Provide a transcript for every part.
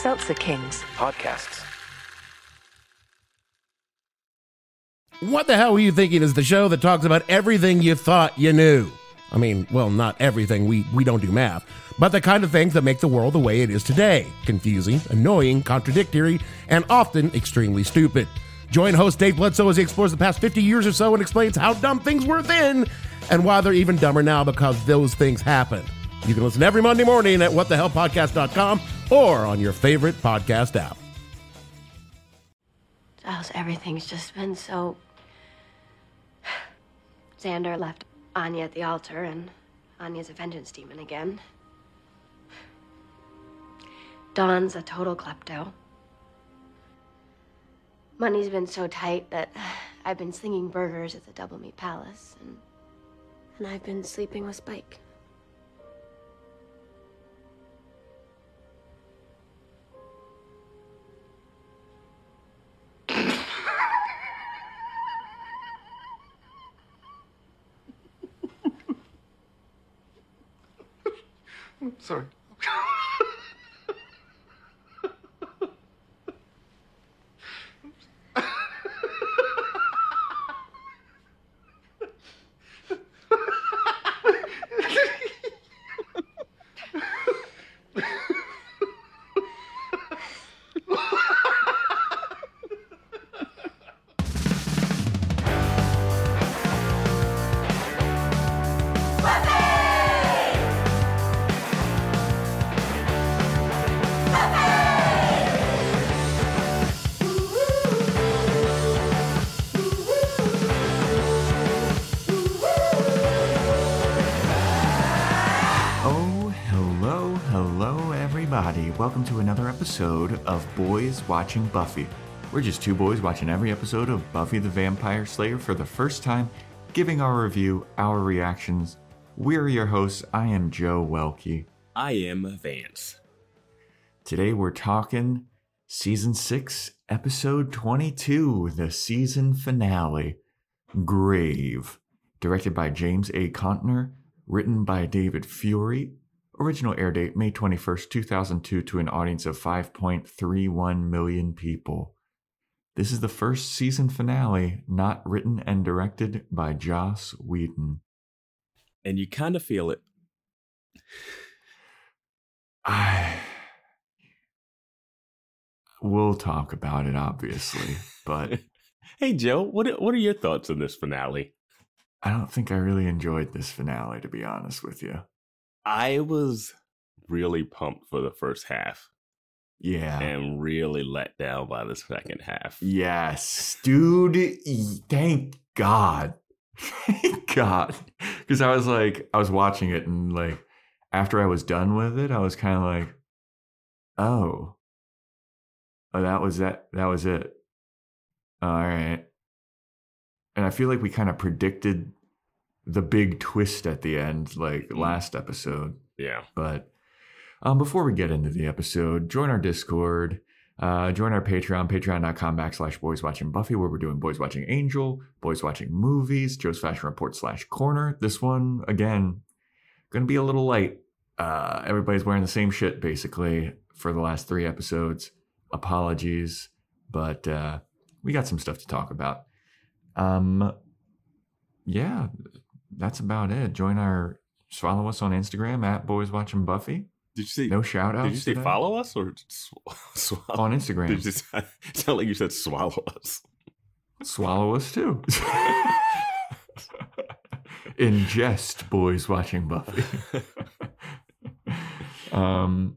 Seltzer Kings. Podcasts. What the hell were you thinking is the show that talks about everything you thought you knew? I mean, well, not everything, we, we don't do math, but the kind of things that make the world the way it is today confusing, annoying, contradictory, and often extremely stupid. Join host Dave Bledsoe as he explores the past 50 years or so and explains how dumb things were then and why they're even dumber now because those things happen. You can listen every Monday morning at whatthehellpodcast.com or on your favorite podcast app. Giles, everything's just been so. Xander left Anya at the altar, and Anya's a vengeance demon again. Dawn's a total klepto. Money's been so tight that I've been slinging burgers at the Double Meat Palace, and, and I've been sleeping with Spike. Sorry. Welcome to another episode of Boys Watching Buffy. We're just two boys watching every episode of Buffy the Vampire Slayer for the first time, giving our review, our reactions. We're your hosts. I am Joe Welke. I am Vance. Today we're talking season 6, episode 22, the season finale Grave. Directed by James A. Contner, written by David Fury. Original air date May 21st, 2002, to an audience of 5.31 million people. This is the first season finale not written and directed by Joss Whedon. And you kind of feel it. I. We'll talk about it, obviously, but Hey, Joe, what what are your thoughts on this finale? I don't think I really enjoyed this finale, to be honest with you. I was really pumped for the first half Yeah. and really let down by the second half. Yes, dude. Thank God. Thank God. Because I was like, I was watching it, and like, after I was done with it, I was kind of like, oh, oh, that was that. That was it. All right. And I feel like we kind of predicted the big twist at the end, like Mhm. last episode. Yeah. But um, before we get into the episode, join our Discord, uh, join our Patreon, patreon.com backslash boys watching Buffy, where we're doing boys watching Angel, boys watching movies, Joe's Fashion Report slash corner. This one, again, going to be a little light. Uh, everybody's wearing the same shit basically for the last three episodes. Apologies, but uh, we got some stuff to talk about. Um, yeah, that's about it. Join our follow us on Instagram at Boys Watching Buffy. Did you see? No shout outs. did you say follow us or sw- swallow? on Instagram? Did you say, it sound like you said swallow us? Swallow us too. Ingest Boys Watching Buffy. um,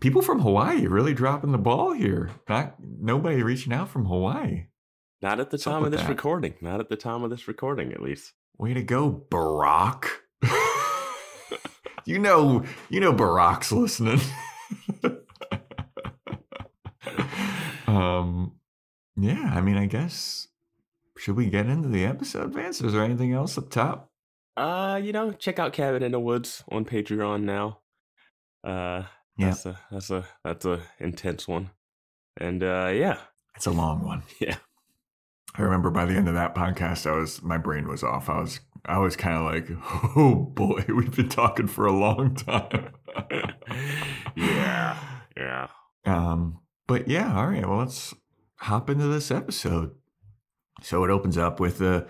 people from Hawaii really dropping the ball here. Not nobody reaching out from Hawaii. Not at the What's time of this that? recording. Not at the time of this recording, at least. Way to go, Barack. you know, you know, Barack's listening. um, yeah. I mean, I guess should we get into the episode, Vance? Is there anything else up top? Uh, you know, check out Cabin in the Woods on Patreon now. Uh, Yeah. that's a that's a that's a intense one, and uh, yeah, It's a long one. yeah, I remember by the end of that podcast, I was my brain was off. I was I was kind of like, oh boy, we've been talking for a long time. yeah, yeah. Um, but yeah, all right. Well, let's hop into this episode. So it opens up with a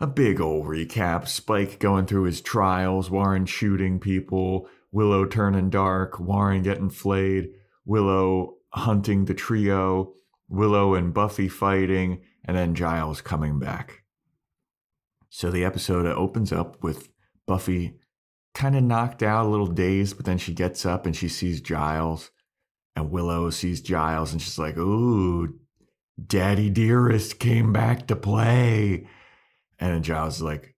a big old recap. Spike going through his trials, Warren shooting people, Willow turning dark, Warren getting flayed, Willow hunting the trio, Willow and Buffy fighting, and then Giles coming back. So the episode opens up with Buffy kind of knocked out, a little dazed, but then she gets up and she sees Giles, and Willow sees Giles, and she's like, Ooh, Daddy Dearest came back to play. And then Giles is like,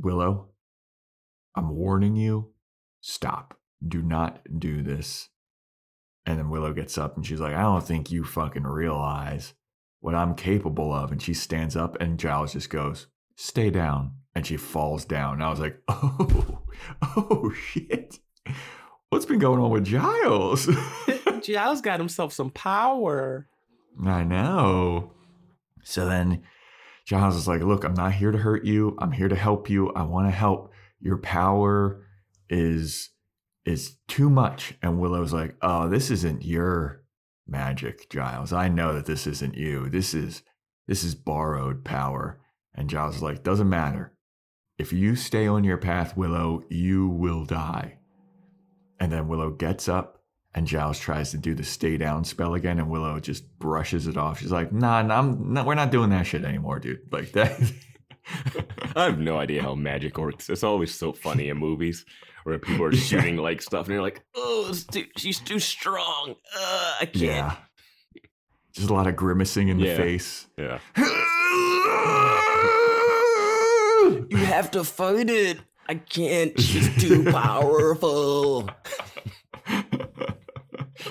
Willow, I'm warning you, stop. Do not do this. And then Willow gets up and she's like, I don't think you fucking realize what I'm capable of. And she stands up and Giles just goes, Stay down. And she falls down. And I was like, Oh, oh shit. What's been going on with Giles? Giles got himself some power. I know. So then Giles is like, Look, I'm not here to hurt you. I'm here to help you. I want to help. Your power is is too much. And Willow's like, Oh, this isn't your magic, Giles. I know that this isn't you. This is this is borrowed power. And Giles is like, Doesn't matter. If you stay on your path, Willow, you will die. And then Willow gets up and Giles tries to do the stay down spell again, and Willow just brushes it off. She's like, "Nah, nah, nah we're not doing that shit anymore, dude." Like that. I have no idea how magic works. It's always so funny in movies where people are shooting like stuff, and you're like, "Oh, it's too, she's too strong. Uh, I can't." yeah. Just a lot of grimacing in the face. Yeah. You have to fight it. I can't. She's too powerful.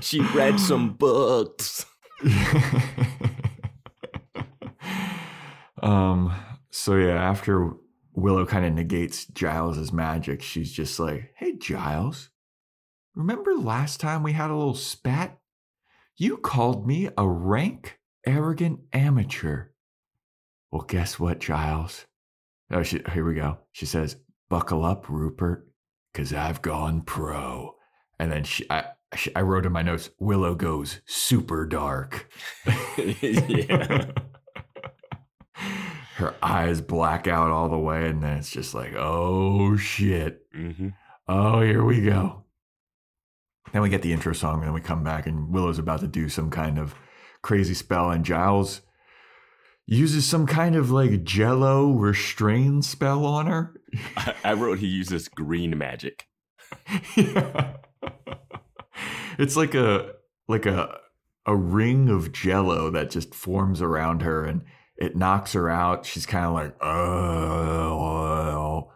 she read some books. um. So yeah, after Willow kind of negates Giles's magic, she's just like, "Hey, Giles, remember last time we had a little spat? You called me a rank, arrogant amateur. Well, guess what, Giles? Oh, she, here we go. She says, "Buckle up, Rupert, because I've gone pro." And then she, I, I wrote in my notes, "Willow goes super dark." yeah. Her eyes black out all the way, and then it's just like, oh shit. hmm Oh, here we go. Then we get the intro song, and then we come back, and Willow's about to do some kind of crazy spell, and Giles uses some kind of like jello restrain spell on her. I, I wrote he uses green magic. yeah. It's like a like a a ring of jello that just forms around her and it knocks her out. She's kind of like, oh,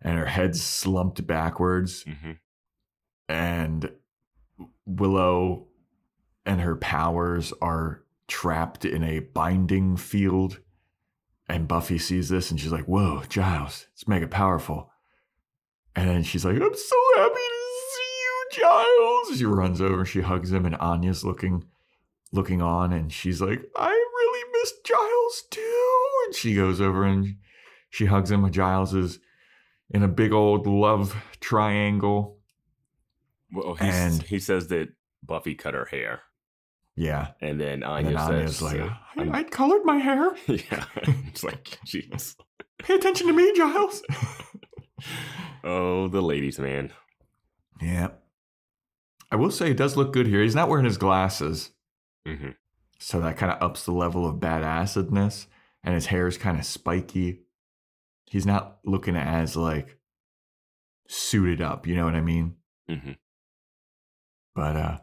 and her head's slumped backwards. hmm And Willow and her powers are trapped in a binding field. And Buffy sees this and she's like, whoa, Giles, it's mega powerful. And then she's like, I'm so happy to see you, Giles. She runs over, she hugs him, and Anya's looking looking on, and she's like, I really miss Giles too. And she goes over and she hugs him. Giles is in a big old love triangle. Well, he's, And- he says that Buffy cut her hair, Yeah. and then And Anya then Anya's says, like, I, I'm- colored my hair. "Yeah." it's like, jeez. Pay attention to me, Giles. Oh, the ladies' man. yeah. I will say he does look good here. He's not wearing his glasses. hmm So that kind of ups the level of badassedness. And his hair is kind of spiky. He's not looking as like suited up, you know what I mean? hmm But uh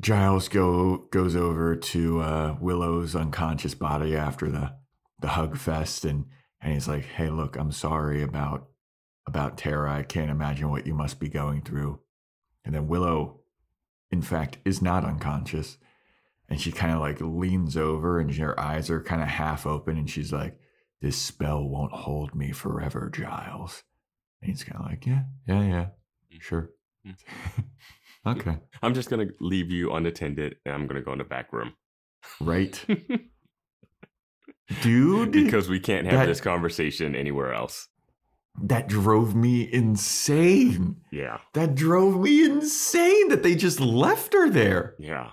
Giles go goes over to uh Willow's unconscious body after the the hug fest and and he's like, "Hey, look, I'm sorry about about Tara. I can't imagine what you must be going through." And then Willow in fact is not unconscious and she kind of like leans over and her eyes are kind of half open and she's like, "This spell won't hold me forever, Giles." And he's kind of like, "Yeah, yeah, yeah. Mm. Sure." Mm. okay. I'm just gonna leave you unattended, and I'm gonna go in the back room Right. Dude. because we can't have That- this conversation anywhere else. that drove me insane. Yeah. That drove me insane that they just left her there. Yeah.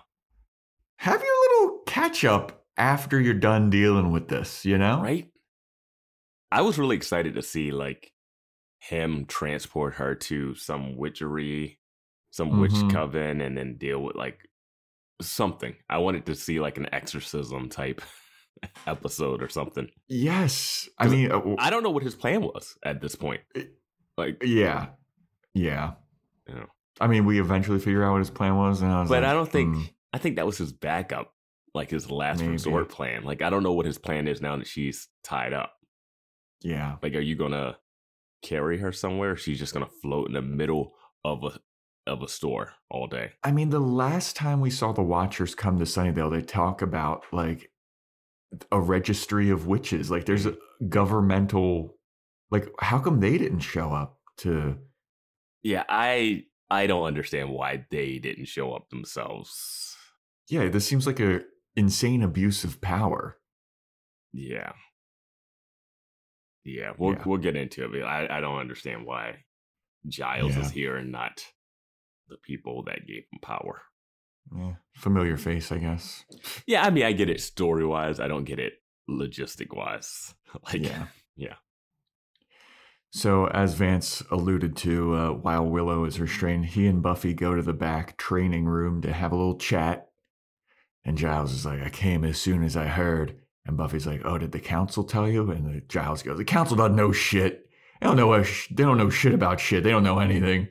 Have your little catch up after you're done dealing with this, you know? Right? I was really excited to see like him transport her to some witchery, some Mhm. witch coven, and then deal with like something. I wanted to see like an exorcism type episode or something. Yes. I mean, uh, I don't know what his plan was at this point. Like, yeah. Yeah. Yeah. I mean, we eventually figure out what his plan was, and I was but like, I don't think hmm, I think that was his backup, like his last Maybe. resort plan. Like, I don't know what his plan is now that she's tied up. yeah. Like, are you gonna carry her somewhere? Or she's just gonna float in the middle of a of a store all day. I mean, the last time we saw the Watchers come to Sunnydale, they talk about like a registry of witches. Like, there's a mm-hmm. governmental. Like, how come they didn't show up to? Yeah, I I don't understand why they didn't show up themselves. Yeah, this seems like a insane abuse of power. Yeah. Yeah, we'll Yeah. we'll get into it. But I, I don't understand why Giles Yeah. is here and not the people that gave him power. Yeah, familiar face, I guess. Yeah, I mean, I get it story wise. I don't get it logistic wise. Like, yeah. yeah. So, as Vance alluded to, uh, while Willow is restrained, he and Buffy go to the back training room to have a little chat. And Giles is like, I came as soon as I heard. And Buffy's like, Oh, did the council tell you? And the Giles goes, The council doesn't know shit. They don't know. A sh- they don't know shit about shit. They don't know anything.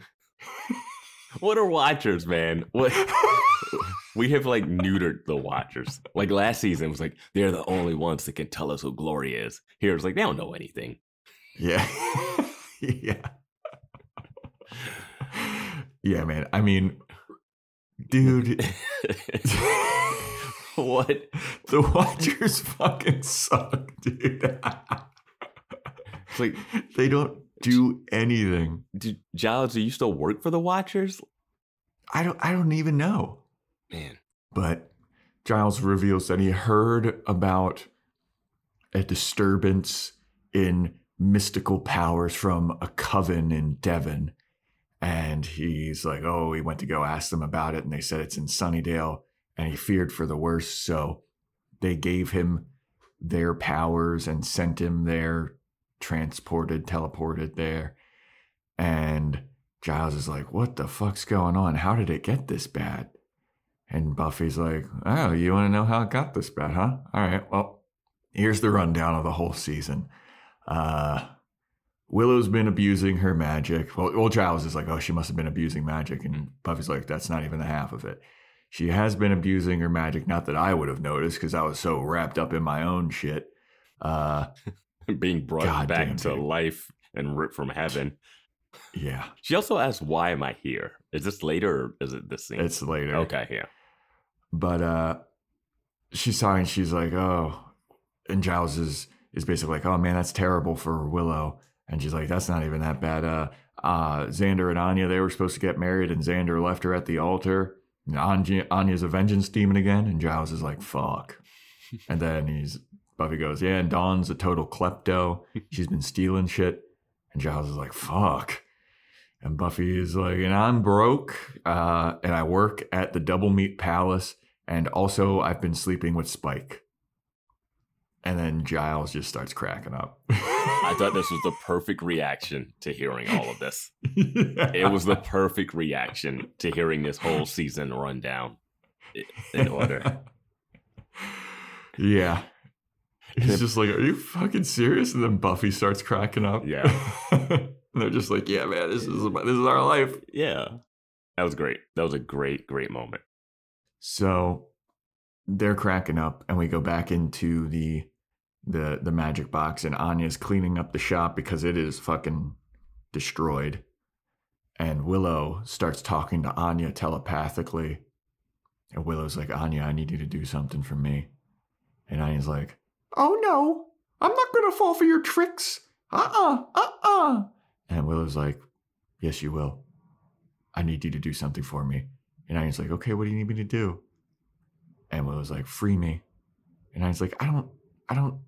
what are Watchers, man? What we have like neutered the Watchers. Like last season was like they're the only ones that can tell us who Glory is. Here it's like they don't know anything. yeah, yeah, yeah, man. I mean, dude. what? The Watchers fucking suck, dude. It's like, they don't do anything. do, Giles, do you still work for the Watchers? I don't I don't even know. Man, But Giles reveals that he heard about a disturbance in mystical powers from a coven in Devon. And he's like, oh, he went to go ask them about it. And they said it's in Sunnydale. And he feared for the worst. So they gave him their powers and sent him there, transported, teleported there. And Giles is like, what the fuck's going on? How did it get this bad? And Buffy's like, oh, you want to know how it got this bad, huh? All right, well, here's the rundown of the whole season. Uh, Willow's been abusing her magic. Well, well, Giles is like, oh, she must have been abusing magic. And Buffy's like, that's not even the half of it. She has been abusing her magic. Not that I would have noticed because I was so wrapped up in my own shit. Uh, being brought God back to dude. life and ripped from heaven. yeah, She also asks, "Why am I here? Is this later or is it this scene?" it's later. okay, yeah. but uh she's talking she's like oh and giles is is basically like oh man that's terrible for willow and she's like that's not even that bad uh uh xander and anya they were supposed to get married and xander left her at the altar and anya anya's a vengeance demon again and giles is like fuck. And then he's buffy goes yeah and dawn's a total klepto. She's been stealing shit. And giles is like fuck. And buffy is like and i'm broke uh and i work at the double meat palace and also, I've been sleeping with Spike. And then Giles just starts cracking up. I thought this was the perfect reaction to hearing all of this. It was the perfect reaction to hearing this whole season rundown in order. yeah. He's just like, Are you fucking serious? And then Buffy starts cracking up. Yeah. and they're just like, Yeah, man, this is this is our life. Yeah. That was great. That was a great, great moment. So they're cracking up, and we go back into the the the magic box, and Anya's cleaning up the shop because it is fucking destroyed. And Willow starts talking to Anya telepathically. And Willow's like, Anya, I need you to do something for me. And Anya's like, Oh no, I'm not gonna fall for your tricks. Uh-uh, uh-uh. And Willow's like, Yes, you will. I need you to do something for me. And Anya's like, okay, what do you need me to do? And Willow's like, free me. And Anya's like, I don't, I don't,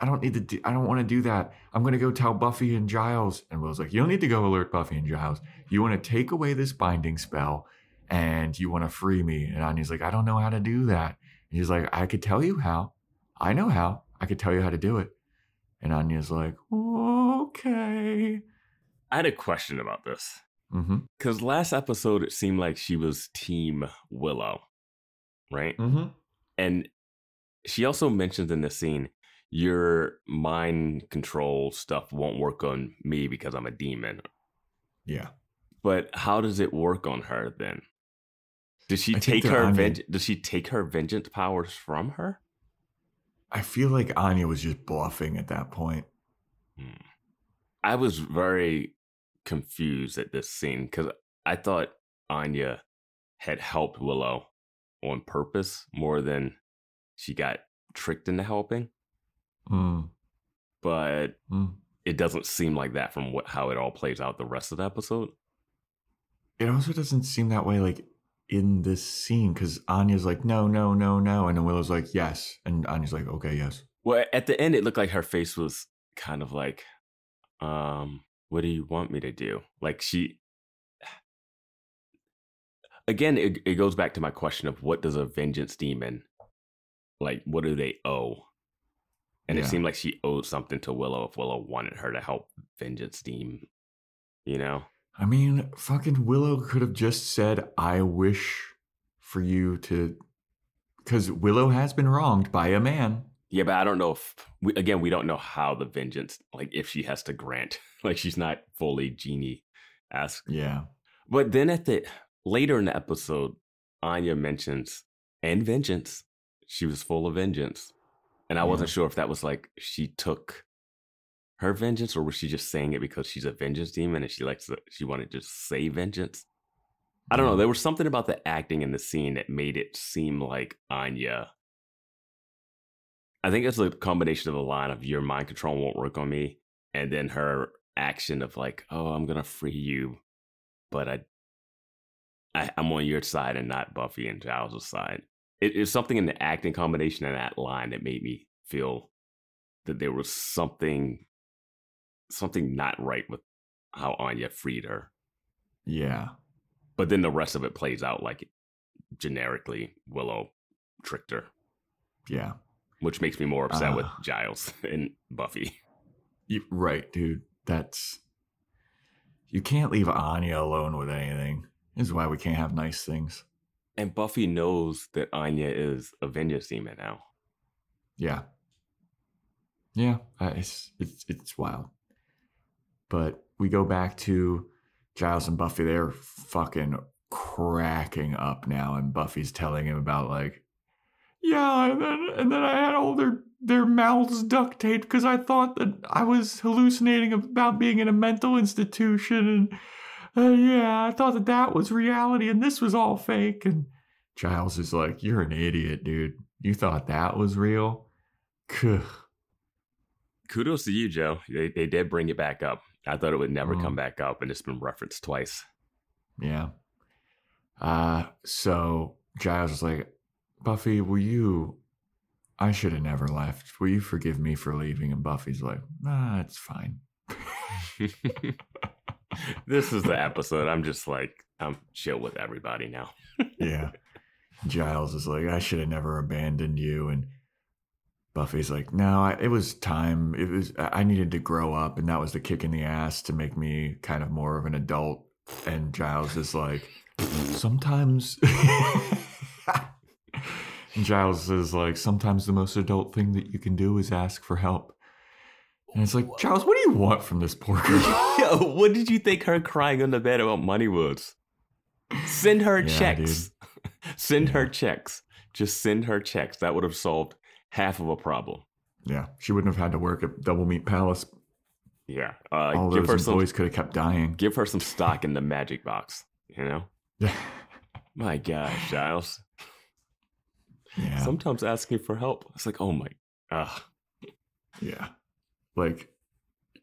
I don't need to. Do, I don't want to do that. I'm gonna go tell Buffy and Giles. And Willow's like, you don't need to go alert Buffy and Giles. You want to take away this binding spell, and you want to free me. And Anya's like, I don't know how to do that. And he's like, I could tell you how. I know how. I could tell you how to do it. And Anya's like, okay. I had a question about this. Mm-hmm. Because last episode, it seemed like she was Team Willow, right? Mm-hmm. And she also mentions in the scene, your mind control stuff won't work on me because I'm a demon. Yeah. But how does it work on her then? Does she I take her Anya- venge- does she take her vengeance powers from her? I feel like Anya was just bluffing at that point. Hmm. I was very confused at this scene because I thought Anya had helped Willow on purpose more than she got tricked into helping. Mm. But Mm. it doesn't seem like that from what how it all plays out the rest of the episode. It also doesn't seem that way, like in this scene, because Anya's like, no, no, no, no, and then Willow's like, yes, and Anya's like, okay, yes. Well, at the end, it looked like her face was kind of like, um, what do you want me to do? Like she, again, it, it goes back to my question of what does a vengeance demon, like, what do they owe? And it seemed like she owed something to Willow if Willow wanted her to help vengeance demon, you know? I mean, fucking Willow could have just said, I wish for you to, because Willow has been wronged by a man. Yeah, but I don't know if we, again we don't know how the vengeance like if she has to grant like she's not fully genie esque. Yeah. But then at the later in the episode, Anya mentions and vengeance. She was full of vengeance, and I wasn't sure if that was like she took her vengeance or was she just saying it because she's a vengeance demon and she likes to, she wanted to just say vengeance. I don't know. There was something about the acting in the scene that made it seem like Anya. I think it's a combination of the line of your mind control won't work on me, and then her action of like, oh, I'm gonna free you, but I, I I'm on your side and not Buffy and Giles' side. It is something in the acting combination and that line that made me feel that there was something, something not right with how Anya freed her. Yeah. But then the rest of it plays out like generically Willow tricked her, Yeah. which makes me more upset with Ah. Giles and Buffy. You, right, dude. That's. You can't leave Anya alone with anything. This is why we can't have nice things. And Buffy knows that Anya is a vengeance demon now. Yeah. Yeah, uh, it's it's it's wild. But we go back to Giles and Buffy. They're fucking cracking up now, and Buffy's telling him about like, yeah, and then and then I had all their their mouths duct taped because I thought that I was hallucinating about being in a mental institution, and uh, yeah, I thought that that was reality, and this was all fake. And Giles is like, "You're an idiot, dude. You thought that was real." Kudos to you, Joe. They, they did bring it back up. I thought it would never Mm. come back up, and it's been referenced twice. Yeah. Uh so Giles is like, Buffy, will you I should have never left. Will you forgive me for leaving? And Buffy's like, nah, it's fine. this is the episode. I'm just like, I'm chill with everybody now. Yeah. Giles is like, I should have never abandoned you. And Buffy's like, no, I, it was time. It was I I needed to grow up, and that was the kick in the ass to make me kind of more of an adult. And Giles is like, sometimes. Giles is like, sometimes the most adult thing that you can do is ask for help. And it's like, Charles, what do you want from this poor girl? Yo, what did you think her crying on the bed about money was? Send her Yeah, checks. send her checks. Just send her checks. That would have solved half of a problem. yeah, she wouldn't have had to work at Double Meat Palace. Yeah. Uh, All give her those some employees could have kept dying. give her some stock in the magic box, you know? Yeah. my gosh, Giles. yeah. Sometimes asking for help. It's like, oh my ugh. Yeah. Like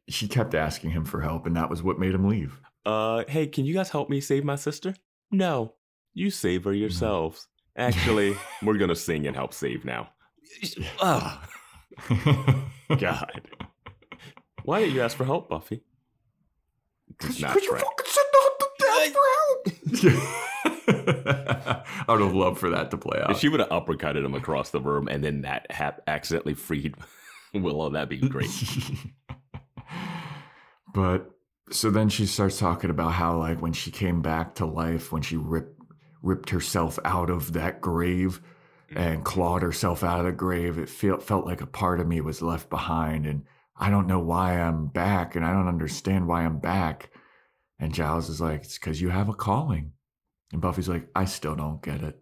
she kept asking him for help and that was what made him leave. Uh hey, can you guys help me save my sister? No. You save her yourselves. Actually, we're gonna sing and help save now. Ugh. God. Why did you ask for help, Buffy? Not you fucking said not to ask for help. I would have loved for that to play out. If she would have uppercutted him across the room and then that hap- accidentally freed Willow, that'd be great. but so then she starts talking about how like when she came back to life, when she ripped ripped herself out of that grave mm. and clawed herself out of the grave, it felt felt like a part of me was left behind and I don't know why I'm back and I don't understand why I'm back. And Giles is like, it's because you have a calling. And Buffy's like, I still don't get it.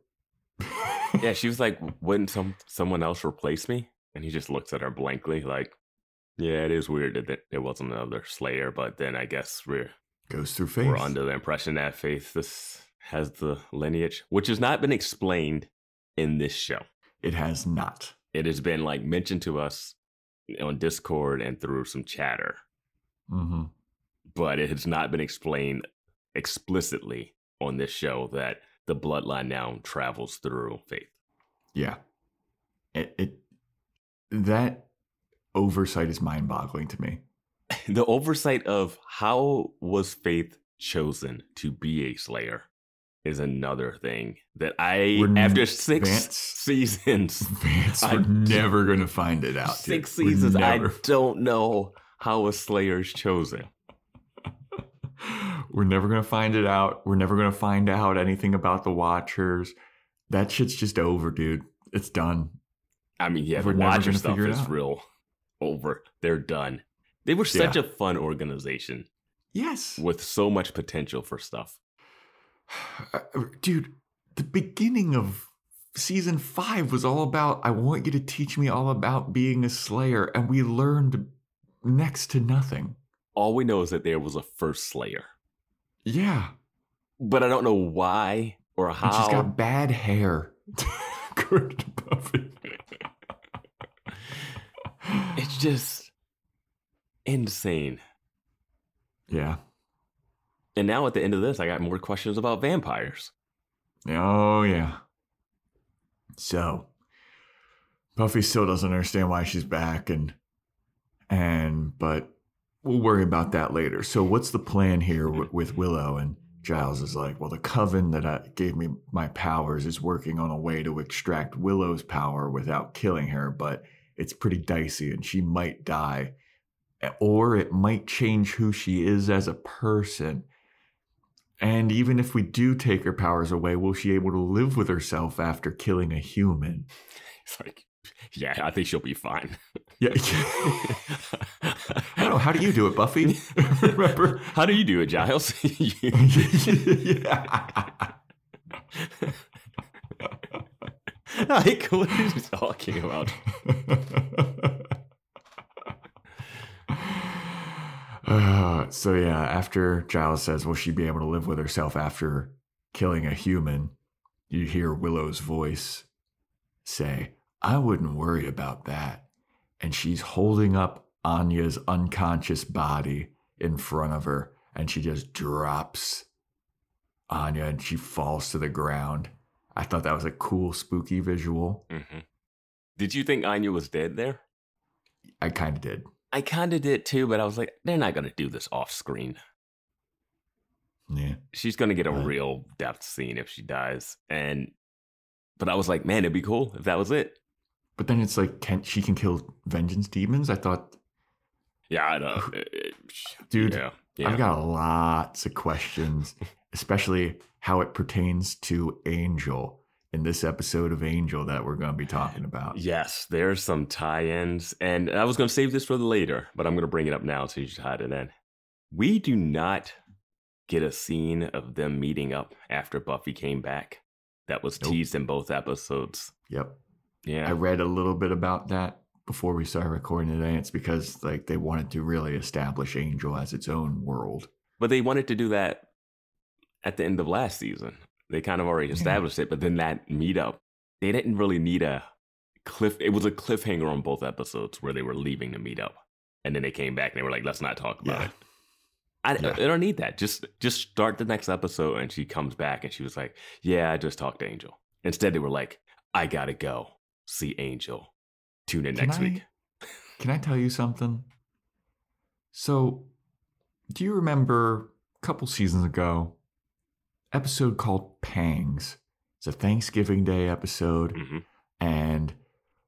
yeah, she was like, wouldn't some someone else replace me? And he just looks at her blankly, like, yeah, it is weird that it wasn't another Slayer, but then I guess we're Goes through faith. we're under the impression that Faith this has the lineage, which has not been explained in this show. It has not. It has been like mentioned to us on Discord and through some chatter, Mm-hmm. but it has not been explained explicitly on this show that the bloodline now travels through Faith. Yeah. It, it that oversight is mind boggling to me. the oversight of how was Faith chosen to be a Slayer is another thing that I, We're after six Vance- seasons, Vance, we're never gonna find it out. six We're seasons, I don't know how a Slayer is chosen. We're never gonna find it out. We're never gonna find out anything about the Watchers. That shit's just over, dude. It's done. I mean, yeah, We're the Watcher stuff is out. real over. They're done. They were such Yeah. a fun organization Yes, with so much potential for stuff. Uh, dude. The beginning of season five was all about. I want you to teach me all about being a Slayer, and we learned next to nothing. All we know is that there was a first Slayer, Yeah, but I don't know why or and how. she's got bad hair. According to Buffy. It's just insane. Yeah. And now at the end of this, I got more questions about vampires. Oh yeah. So Buffy still doesn't understand why she's back and and but we'll worry about that later. So what's the plan here w- with Willow and Giles is like, well, the coven that I, gave me my powers is working on a way to extract Willow's power without killing her, but it's pretty dicey and she might die. Eh, or it might change who she is as a person. And even if we do take her powers away, will she be able to live with herself after killing a human? It's like, yeah, I think she'll be fine. Yeah. I don't know. How do you do it, Buffy? Remember? How do you do it, Giles? yeah. like, what are you talking about? Uh, so yeah, after Giles says, "Will she be able to live with herself after killing a human?" You hear Willow's voice say, "I wouldn't worry about that." And she's holding up Anya's unconscious body in front of her, and she just drops Anya, and she falls to the ground. I thought that was a cool, spooky visual. hmm Did you think Anya was dead there? I kind of did. I kind of did too, but I was like, they're not going to do this off screen. Yeah. She's going to get a Right. real depth scene if she dies. And, but I was like, man, it'd be cool if that was it. But then it's like, can she can kill vengeance demons? I thought, Yeah, I know. dude, Yeah. Yeah. I've got lots of questions, especially how it pertains to Angel in this episode of Angel that we're going to be talking about. Yes, there's some tie-ins, and I was going to save this for later, but I'm going to bring it up now so you hide it in. We do not get a scene of them meeting up after Buffy came back. That was Nope. teased in both episodes. Yep. Yeah, I read a little bit about that before we started recording today. It's because like they wanted to really establish Angel as its own world. but they wanted to do that at the end of last season. They kind of already Yeah. established it, but then that meetup, they didn't really need a cliff. It was a cliffhanger on both episodes where they were leaving the meetup, and then they came back and they were like, "Let's not talk about Yeah. it." I, Yeah. I don't need that. Just just start the next episode, and she comes back and she was like, "Yeah, I just talked to Angel." Instead, they were like, "I gotta go see Angel. Tune in Can next I- week." Can I tell you something? So, do you remember a couple seasons ago, episode called Pangs? It's a Thanksgiving Day episode, hmm and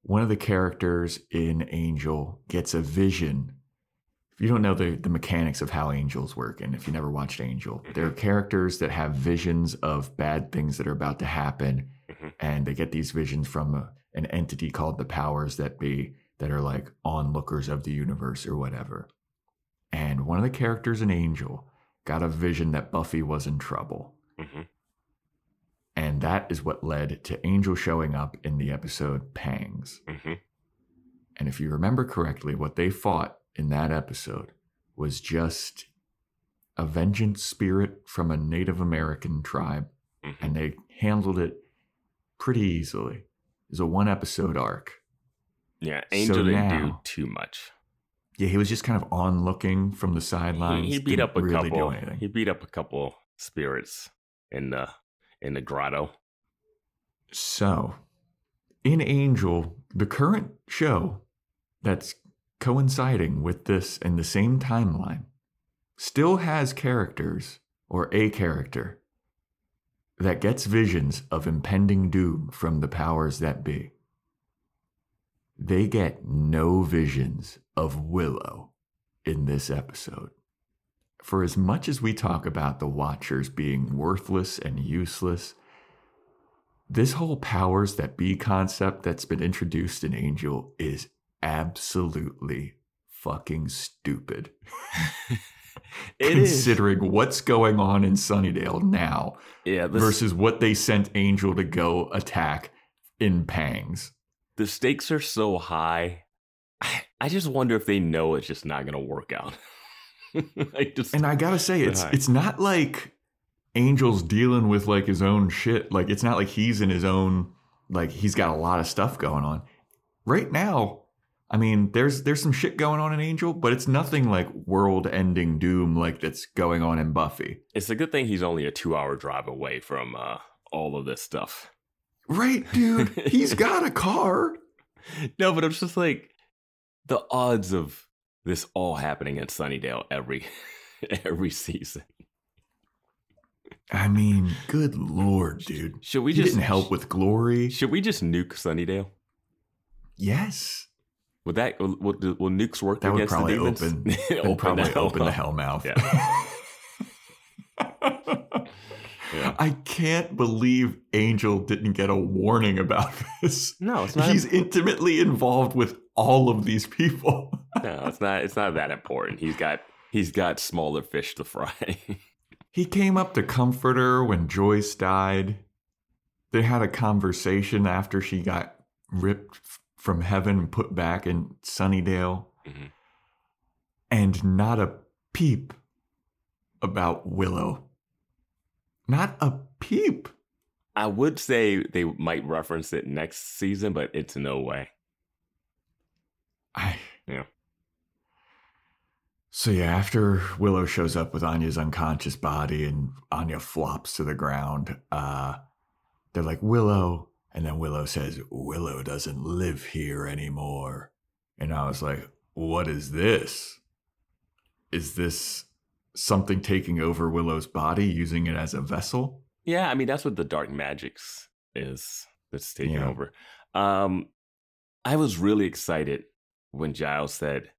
one of the characters in Angel gets a vision. If you don't know the, the mechanics of how angels work, and if you never watched Angel, there are characters that have visions of bad things that are about to happen, Mhm. and they get these visions from a, an entity called the powers that be that are like onlookers of the universe or whatever. And one of the characters in Angel got a vision that Buffy was in trouble. Hmm And that is what led to Angel showing up in the episode Pangs. hmm And if you remember correctly, what they fought in that episode was just a vengeance spirit from a Native American tribe, hmm and they handled it pretty easily. It was a one episode arc. Yeah, So Angel didn't do too much. Yeah, he was just kind of on looking from the sidelines. He, he beat up a really couple. He beat up a couple spirits in the in the grotto. So, in Angel, the current show that's coinciding with this in the same timeline still has characters or a character that gets visions of impending doom from the powers that be. They get no visions of Willow in this episode. For as much as we talk about the Watchers being worthless and useless, this whole powers that be concept that's been introduced in Angel is absolutely fucking stupid. It is. Considering what's going on in Sunnydale now Yeah, the, versus what they sent Angel to go attack in Pangs. the stakes are so high. I, I just wonder if they know it's just not gonna work out. I just And I gotta say, it's it's not like Angel's dealing with like his own shit. Like it's not like he's in his own like he's got a lot of stuff going on. Right now, I mean, there's there's some shit going on in Angel, but it's nothing like world ending doom like that's going on in Buffy. it's a good thing he's only a two hour drive away from uh, all of this stuff. Right, dude. he's got a car. No, but it's just like the odds of this all happening in Sunnydale every every season. I mean, good lord, dude. Should we he just didn't help with glory. Should we just nuke Sunnydale? Yes. Would that will, will, will nukes work That would probably the demons? open, that would probably hell open the hell mouth. Yeah. I can't believe Angel didn't get a warning about this. No, it's not. He's intimately involved with all of these people. no, it's not. It's not that important. He's got he's got smaller fish to fry. he came up to comfort her when Joyce died. They had a conversation after she got ripped from heaven and put back in Sunnydale. Mhm. And not a peep about Willow. Not a peep. I would say they might reference it next season, but it's no way. I Yeah. So yeah, after Willow shows up with Anya's unconscious body and Anya flops to the ground, uh, they're like Willow, and then Willow says Willow doesn't live here anymore, and I was like, what is this? Is this something taking over Willow's body, using it as a vessel? Yeah, I mean that's what the dark magics is that's taking Yeah. over. Um, I was really excited when Giles said,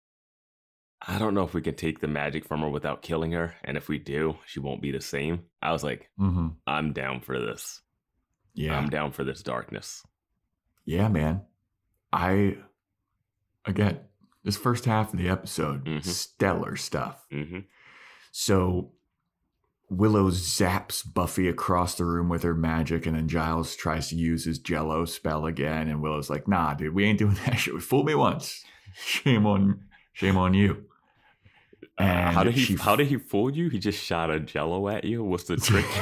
"I don't know if we can take the magic from her without killing her, and if we do, she won't be the same." I was like, Mm-hmm. "I'm down for this. Yeah, I'm down for this darkness." yeah, man. I again, this first half of the episode, Mhm. stellar stuff. hmm So Willow zaps Buffy across the room with her magic, and then Giles tries to use his Jello spell again, and Willow's like, "Nah, dude, we ain't doing that shit. Fooled me once. Shame on, shame on you." Uh, how did he? How did he fool you? He just shot a Jello at you. What's the trick?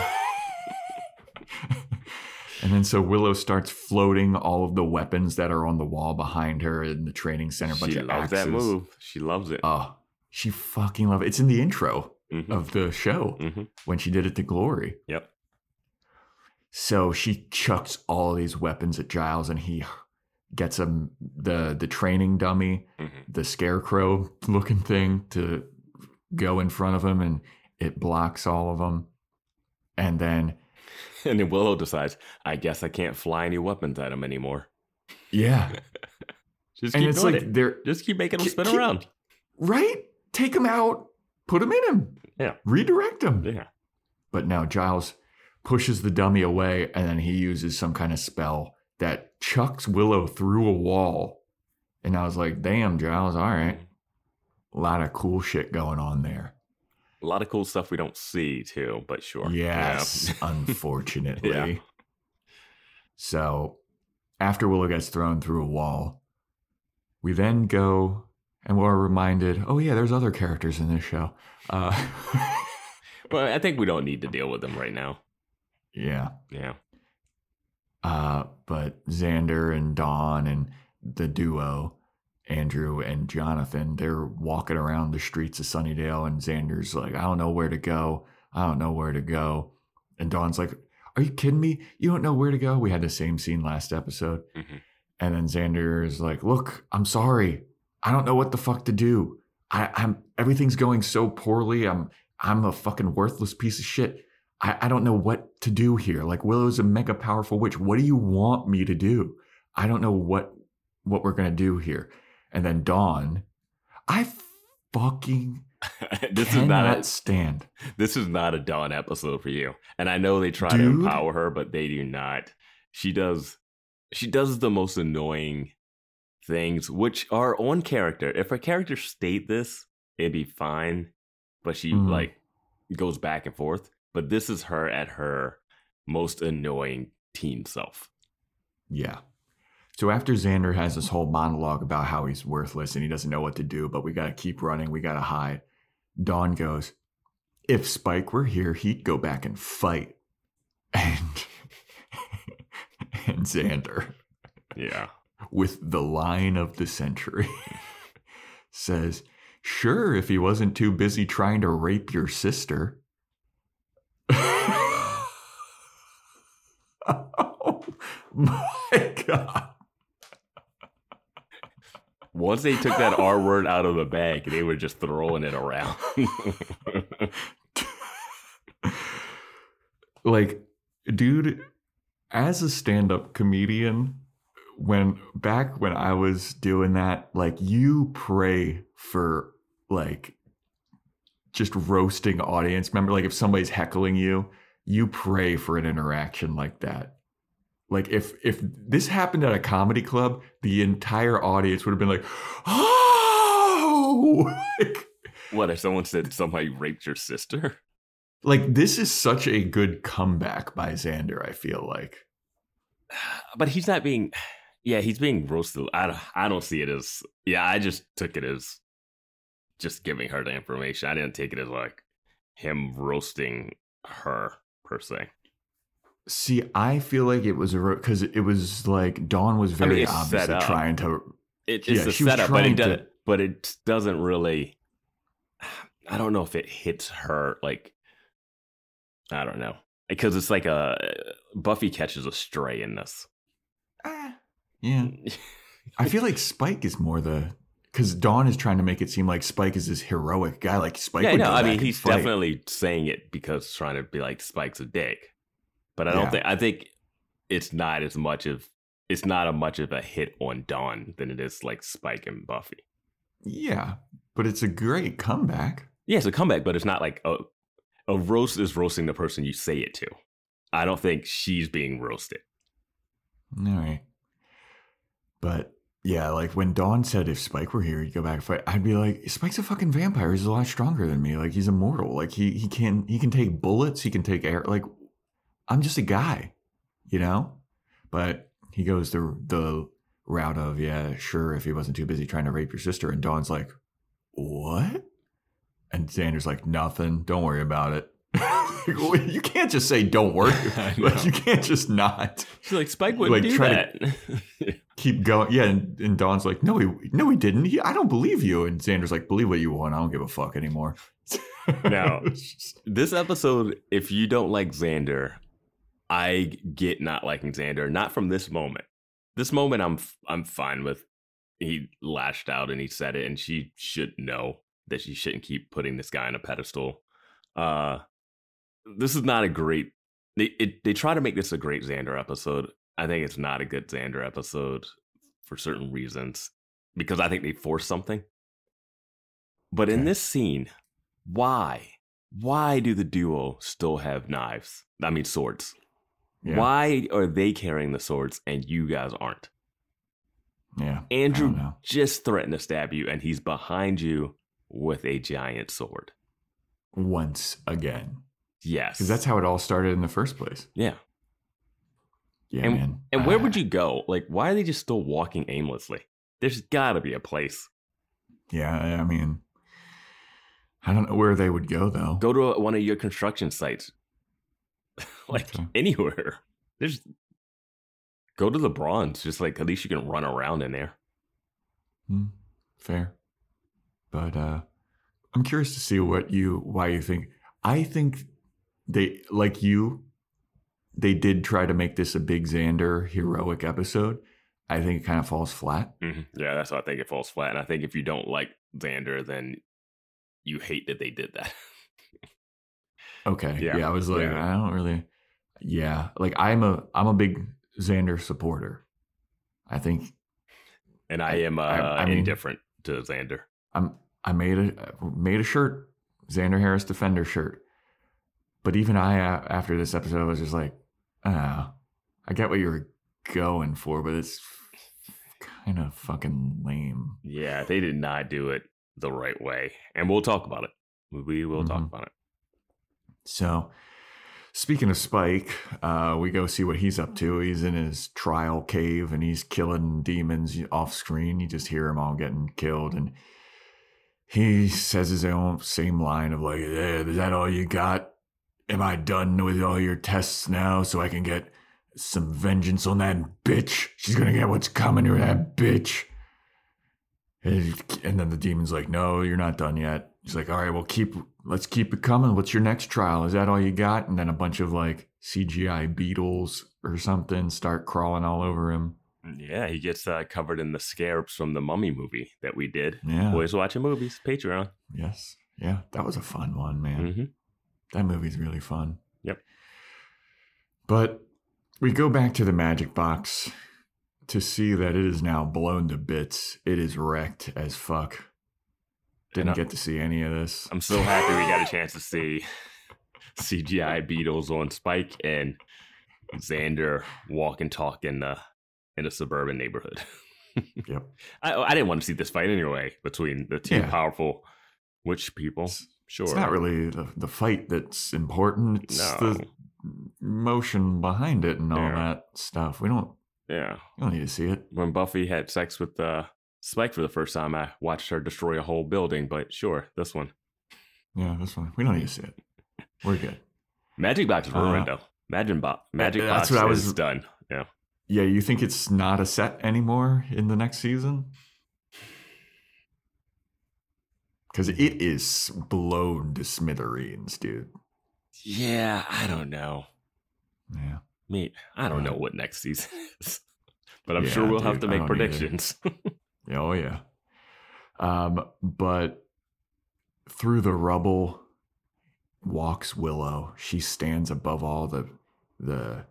and then so Willow starts floating all of the weapons that are on the wall behind her in the training center. Bunch she of loves axes. that move. She loves it. Oh, she fucking loves it. It's in the intro Mhm. of the show Mhm. when she did it to Glory. Yep. So she chucks all these weapons at Giles and he gets him the the training dummy, Mhm. the scarecrow looking thing to go in front of him, and it blocks all of them. And then, And then Willow decides, I guess I can't fly any weapons at him anymore. yeah, Just and keep it's doing like it. they're Just keep making them spin ki- around. right. Take him out, put him in him, Yeah. redirect him. Yeah. But now Giles pushes the dummy away, and then he uses some kind of spell that chucks Willow through a wall. And I was like, damn, Giles, all right. A lot of cool shit going on there. A lot of cool stuff we don't see too, but sure. Yes, Yeah. unfortunately. Yeah. So after Willow gets thrown through a wall, we then go and we're reminded, oh, yeah, there's other characters in this show. Uh, Well, I think we don't need to deal with them right now. yeah. Yeah. Uh, but Xander and Dawn and the duo, Andrew and Jonathan, they're walking around the streets of Sunnydale, and Xander's like, I don't know where to go. I don't know where to go. And Dawn's like, Are you kidding me? You don't know where to go? We had the same scene last episode. Mhm. And then Xander is like, Look, I'm sorry. I don't know what the fuck to do. I, I'm everything's going so poorly. I'm I'm a fucking worthless piece of shit. I, I don't know what to do here. Like Willow's a mega powerful witch. What do you want me to do? I don't know what what we're gonna do here. And then Dawn, I fucking this is cannot not a, stand. this is not a Dawn episode for you. And I know they try to empower her, but they do not. She does she does the most annoying things which are on character. If a character state this, it'd be fine. But she Mhm. like goes back and forth. But this is her at her most annoying teen self. Yeah. So after Xander has this whole monologue about how he's worthless and he doesn't know what to do, but we gotta keep running, we gotta hide. Dawn goes, if Spike were here, he'd go back and fight. And and Xander, Yeah. with the line of the century, says, Sure, if he wasn't too busy trying to rape your sister. Oh my God. Once they took that R word out of the bag, they were just throwing it around. like dude as a stand-up comedian when back when i was doing that like you pray for like just roasting audience member like if somebody's heckling you you pray for an interaction like that like if if this happened at a comedy club the entire audience would have been like oh like, what if someone said somebody raped your sister? like this is such a good comeback by xander i feel like But he's not being. Yeah, he's being roasted. I don't. I don't see it as. Yeah, I just took it as just giving her the information. I didn't take it as like him roasting her per se. See, I feel like it was a because it was like Dawn was very it's set obviously trying to. It, Yeah, it's a she was setup, but it to- doesn't. But it doesn't really. I don't know if it hits her like. I don't know because it's like a Buffy catches a stray in this. Ah, yeah, I feel like Spike is more the because Dawn is trying to make it seem like Spike is this heroic guy. Like Spike. yeah, no, I mean he's fight. definitely saying it because trying to be like Spike's a dick. But I don't Yeah. think I think it's not as much of it's not a much of a hit on Dawn than it is like Spike and Buffy. Yeah, but it's a great comeback. Yeah, it's a comeback, but it's not like a a roast is roasting the person you say it to. I don't think she's being roasted. All right, but yeah, like when Dawn said if Spike were here, he'd go back and fight. I'd be like, Spike's a fucking vampire. He's a lot stronger than me. Like he's immortal. Like he he can he can take bullets. He can take air. Like I'm just a guy, you know. But he goes the the route of yeah, sure. If he wasn't too busy trying to rape your sister, and Dawn's like, what? And Xander's like, nothing. Don't worry about it. you can't just say don't work. Like you can't just not She's like Spike wouldn't Like, do try that. keep going. Yeah, and, and Dawn's like, no, he no, he didn't. He, I don't believe you. And Xander's like, believe what you want. I don't give a fuck anymore. now, this episode, if you don't like Xander, I get not liking Xander, not from this moment. this moment I'm f- I'm fine with. He lashed out and he said it, and she should know that she shouldn't keep putting this guy on a pedestal. Uh, this is not a great. They it, they try to make this a great Xander episode. I think it's not a good Xander episode for certain reasons because I think they force something. But in this scene, why? Why do the duo still have knives? I mean swords. Yeah. Why are they carrying the swords and you guys aren't? Yeah. Andrew just threatened to stab you and he's behind you with a giant sword. Once again. Yes. Because that's how it all started in the first place. yeah. Yeah, And, man. and where would you go? Like, why are they just still walking aimlessly? There's got to be a place. Yeah, I mean, I don't know where they would go though. Go to one of your construction sites. like, Okay. anywhere. There's. Go to the bronze. Just like, at least you can run around in there. Hmm, fair. But uh I'm curious to see what you why you think I think they like you they did try to make this a big Xander heroic episode. I think it kind of falls flat. Mhm. Yeah, that's why I think it falls flat. And I think if you don't like Xander, then you hate that they did that. Okay. Yeah. Yeah, I was like Yeah. I don't really Yeah, like I'm a I'm a big Xander supporter. I think and I am uh, I- I mean- indifferent to Xander. I'm I made a made a shirt, Xander Harris Defender shirt. But even I, after this episode, was just like, ah, I get what you were going for, but it's kind of fucking lame. Yeah, they did not do it the right way. And we'll talk about it. We will talk Mhm. about it. So, speaking of Spike, uh, we go see what he's up to. He's in his trial cave and he's killing demons off screen. You just hear them all getting killed, and he says his own same line of like, eh, "Is that all you got? Am I done with all your tests now, so I can get some vengeance on that bitch? She's gonna get what's coming to her, that bitch." And then the demon's like, "No, you're not done yet." He's like, "All right, well, keep let's keep it coming. What's your next trial? Is that all you got?" And then a bunch of like CGI beetles or something start crawling all over him. Yeah, he gets uh, covered in the scarabs from the Mummy movie that we did. Yeah. Boys watching movies, Patreon. Yes. Yeah, that was a fun one, man. hmm That movie's really fun. Yep. But we go back to the magic box to see that it is now blown to bits. It is wrecked as fuck. Didn't get to see any of this. I'm so happy we got a chance to see CGI beetles on Spike and Xander walk and talk in the uh, in a suburban neighborhood. Yep. I, I didn't want to see this fight anyway between the two Yeah. powerful witch people. It's- Sure, It's not really the, the fight that's important. It's No. the motion behind it and all Yeah. that stuff. We don't Yeah, we don't need to see it. when Buffy had sex with uh, Spike for the first time, I watched her destroy a whole building. But sure, this one, Yeah, this one. We don't need to see it. We're good. Magic Box is Uh, ruined though. Magic Box, Magic that's Box what I is was- done. Yeah, Yeah, you think it's not a set anymore in the next season? Because it is blown to smithereens, dude. yeah. I don't know. Yeah. Me, I don't know what next season is, but I'm Yeah, sure we'll have to make predictions. Oh yeah. Um, but through the rubble walks Willow. She stands above all the the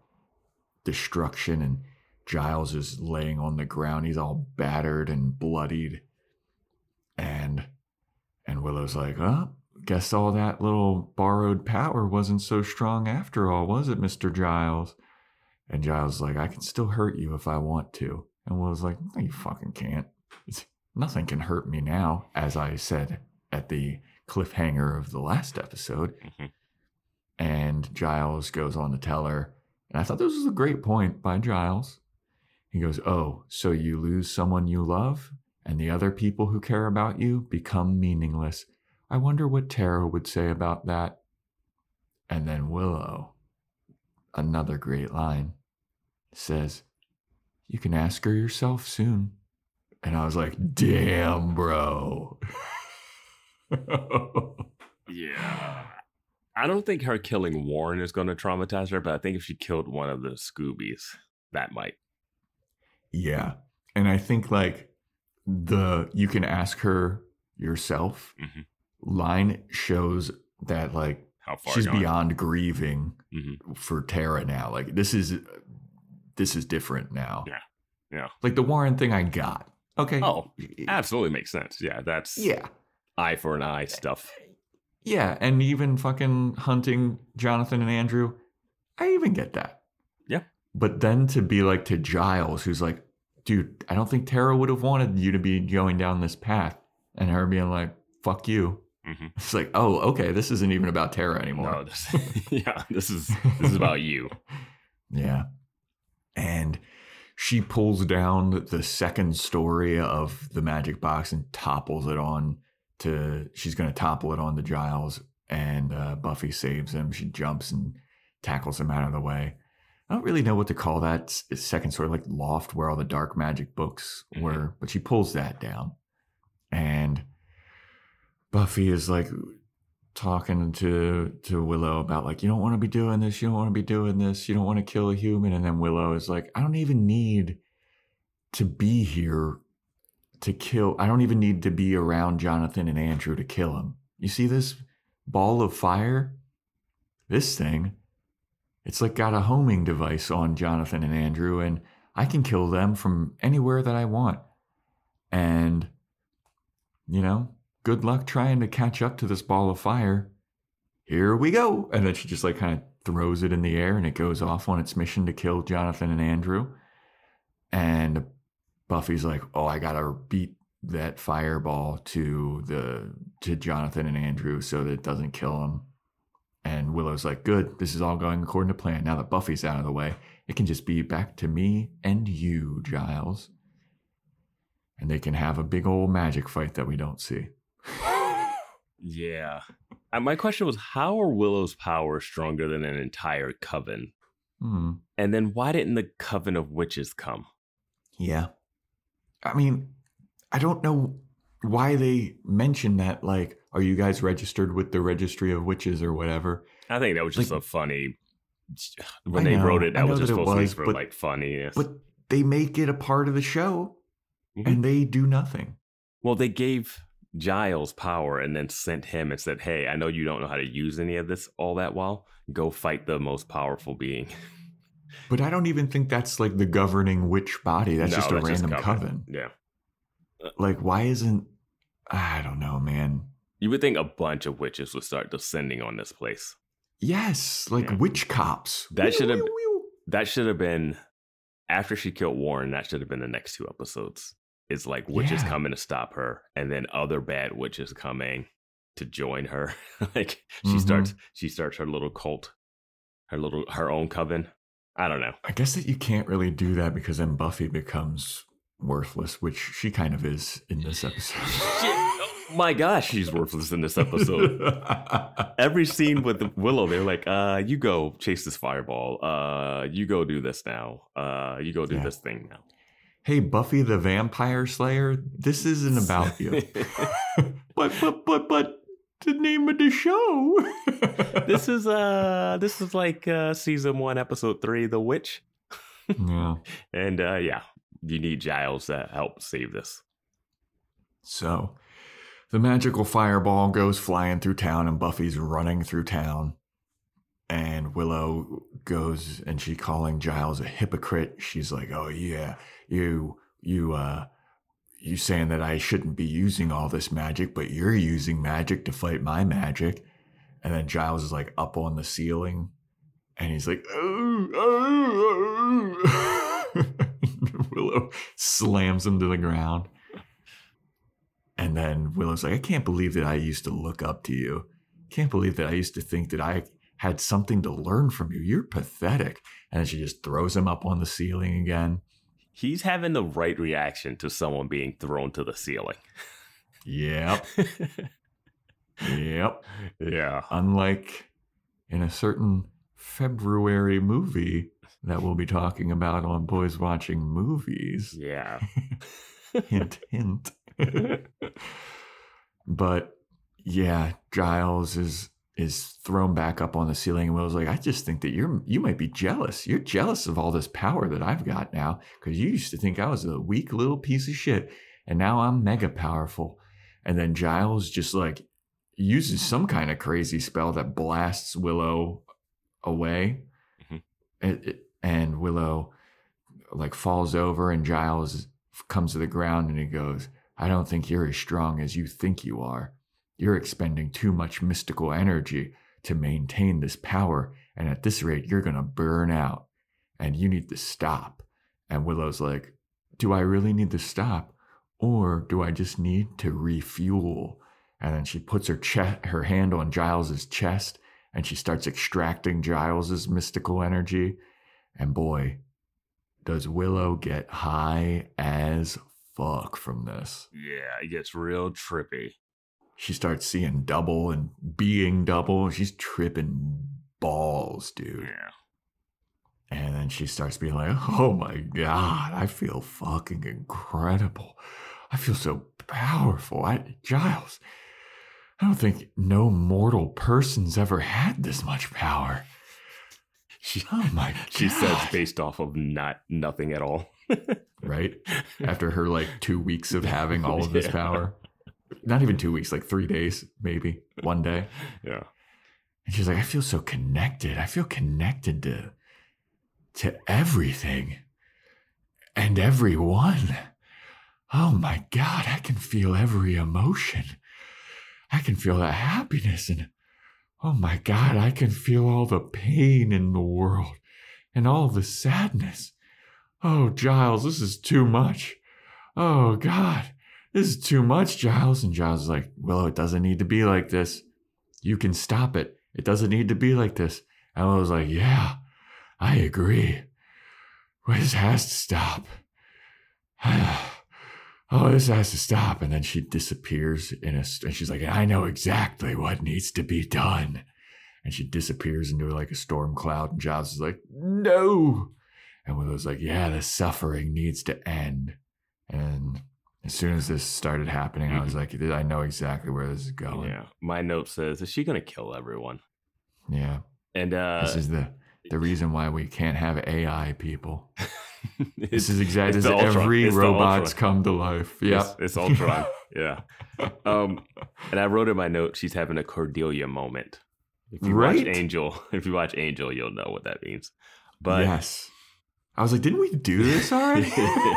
destruction and Giles is laying on the ground. He's all battered and bloodied. And and Willow's like, "Oh, guess all that little borrowed power wasn't so strong after all, was it, Mr. Giles?" And Giles is like, "I can still hurt you if I want to." And Willow's like, "No, you fucking can't. It's, nothing can hurt me now," as I said at the cliffhanger of the last episode. Mhm. And Giles goes on to tell her, and I thought this was a great point by Giles. He goes, Oh, so you lose someone you love, and the other people who care about you become meaningless. I wonder what Tara would say about that. And then Willow, another great line, says, You can ask her yourself soon. And I was like, Damn, bro. yeah, I don't think her killing Warren is going to traumatize her, but I think if she killed one of the Scoobies, that might. Yeah. And I think like the you can ask her yourself Mhm. line shows that like How far she's gone? beyond grieving Mhm. for Tara now. Like this is this is different now. Yeah. Yeah. Like the Warren thing I got. Okay. Oh, absolutely makes sense. Yeah, that's Yeah. eye for an eye stuff. Yeah, and even fucking hunting Jonathan and Andrew, I even get that. Yeah. But then to be like to Giles, who's like, dude, I don't think Tara would have wanted you to be going down this path. And her being like, fuck you. Mhm. It's like, oh, okay, this isn't even about Tara anymore. No, this, yeah, this is this is about you. Yeah. And she pulls down the second story of the magic box and topples it on to, she's going to topple it on to Giles. And uh, Buffy saves him. She jumps and tackles him out of the way. I don't really know what to call that second sort of like loft where all the dark magic books Mhm. were, but she pulls that down. And Buffy is like talking to to Willow about like you don't want to be doing this, you don't want to be doing this, you don't want to kill a human, and then Willow is like, I don't even need to be here to kill. I don't even need to be around Jonathan and Andrew to kill him. You see this ball of fire? This thing, it's like got a homing device on Jonathan and Andrew, and I can kill them from anywhere that I want. And you know, good luck trying to catch up to this ball of fire. Here we go. And then she just like kind of throws it in the air and it goes off on its mission to kill Jonathan and Andrew. And Buffy's like, "Oh, I got to beat that fireball to the to Jonathan and Andrew so that it doesn't kill them." And Willow's like, "Good. This is all going according to plan. Now that Buffy's out of the way, it can just be back to me and you, Giles." And they can have a big old magic fight that we don't see. Yeah. Uh, my question was, how are Willow's powers stronger than an entire coven? Hmm. And then why didn't the coven of witches come? Yeah. I mean, I don't know why they mention that. Like, are you guys registered with the Registry of Witches or whatever? I think that was just Like- a funny. When I they know, wrote it, that was just that supposed to be for like funny. But they make it a part of the show Mhm. and they do nothing. well, they gave Giles power and then sent him and said, "Hey, I know you don't know how to use any of this all that well. Go fight the most powerful being." But I don't even think that's like the governing witch body. That's No, just a random coven. coven. Yeah. Like, why isn't. I don't know, man. You would think a bunch of witches would start descending on this place. Yes, like Yeah. witch cops. That should have-. That should have been after she killed Warren. That should have been the next two episodes. It's like witches Yeah. coming to stop her, and then other bad witches coming to join her. like she Mhm. starts, she starts her little cult, her little her own coven. I don't know. I guess that you can't really do that because then Buffy becomes worthless, which she kind of is in this episode. My gosh, she's worthless in this episode. Every scene with Willow, they're like, "Uh, you go chase this fireball. Uh, you go do this now. Uh, you go do Yeah. this thing now." hey, Buffy the Vampire Slayer, this isn't about you. but but but but the name of the show. this is uh this is like uh season one episode three the witch yeah. and uh yeah you need giles to help save this So the magical fireball goes flying through town, and Buffy's running through town. And Willow goes and she calling Giles a hypocrite. She's like, "Oh yeah, you you uh you saying that I shouldn't be using all this magic, but you're using magic to fight my magic." And then Giles is like up on the ceiling, and he's like, "Oh, oh, oh." Willow slams him to the ground. And then Willow's like, I can't believe that I used to look up to you. Can't believe that I used to think that I had something to learn from you. You're pathetic. And then she just throws him up on the ceiling again. he's having the right reaction to someone being thrown to the ceiling Yep. Yep. yeah Unlike in a certain February movie that we'll be talking about on Boys Watching Movies. yeah hint, hint. but yeah, Giles is is thrown back up on the ceiling. And Willow's like, I just think that you're you might be jealous. You're jealous of all this power that I've got now because you used to think I was a weak little piece of shit, and now I'm mega powerful. And then Giles just like uses some kind of crazy spell that blasts Willow away, Mhm. It- it- and Willow like falls over, and Giles comes to the ground, and he goes, "I don't think you're as strong as you think you are." You're expending too much mystical energy to maintain this power. And at this rate, you're going to burn out and you need to stop. And Willow's like, Do I really need to stop? Or do I just need to refuel? And then she puts her her hand on Giles's chest and she starts extracting Giles's mystical energy. And boy, does Willow get high as fuck from this Yeah, it gets real trippy. she starts seeing double and being double. She's tripping balls, dude. Yeah. And then she starts being like, oh my God, I feel fucking incredible. I feel so powerful. I, Giles, I don't think no mortal person's ever had this much power. She, Oh my she says based off of not nothing at all. Right? After her like two weeks of having all of this Yeah. power. Not even two weeks, like three days, maybe one day. Yeah. And she's like, I feel so connected. I feel connected to to everything and everyone. Oh my God, I can feel every emotion. I can feel that happiness and oh my God, I can feel all the pain in the world and all the sadness. Oh, Giles, this is too much. Oh God, this is too much, Giles. And Giles is like, Willow, it doesn't need to be like this. You can stop it. It doesn't need to be like this. And I was like, yeah, I agree. This has to stop. oh, this has to stop. And then she disappears in a, and she's like, I know exactly what needs to be done. And she disappears into like a storm cloud. And Giles is like, no. And Willow's like, yeah, the suffering needs to end. And as soon as this started happening, I was like, I know exactly where this is going. Yeah. My note says, is she gonna kill everyone? Yeah. And uh This is the the reason why we can't have AI people. This is exactly this every It's robots come to life. Yeah. it's, it's Ultron. yeah. Um and I wrote in my note she's having a Cordelia moment. If you Right? watch Angel, if you watch Angel, you'll know what that means. But yes. I was like, didn't we do this already?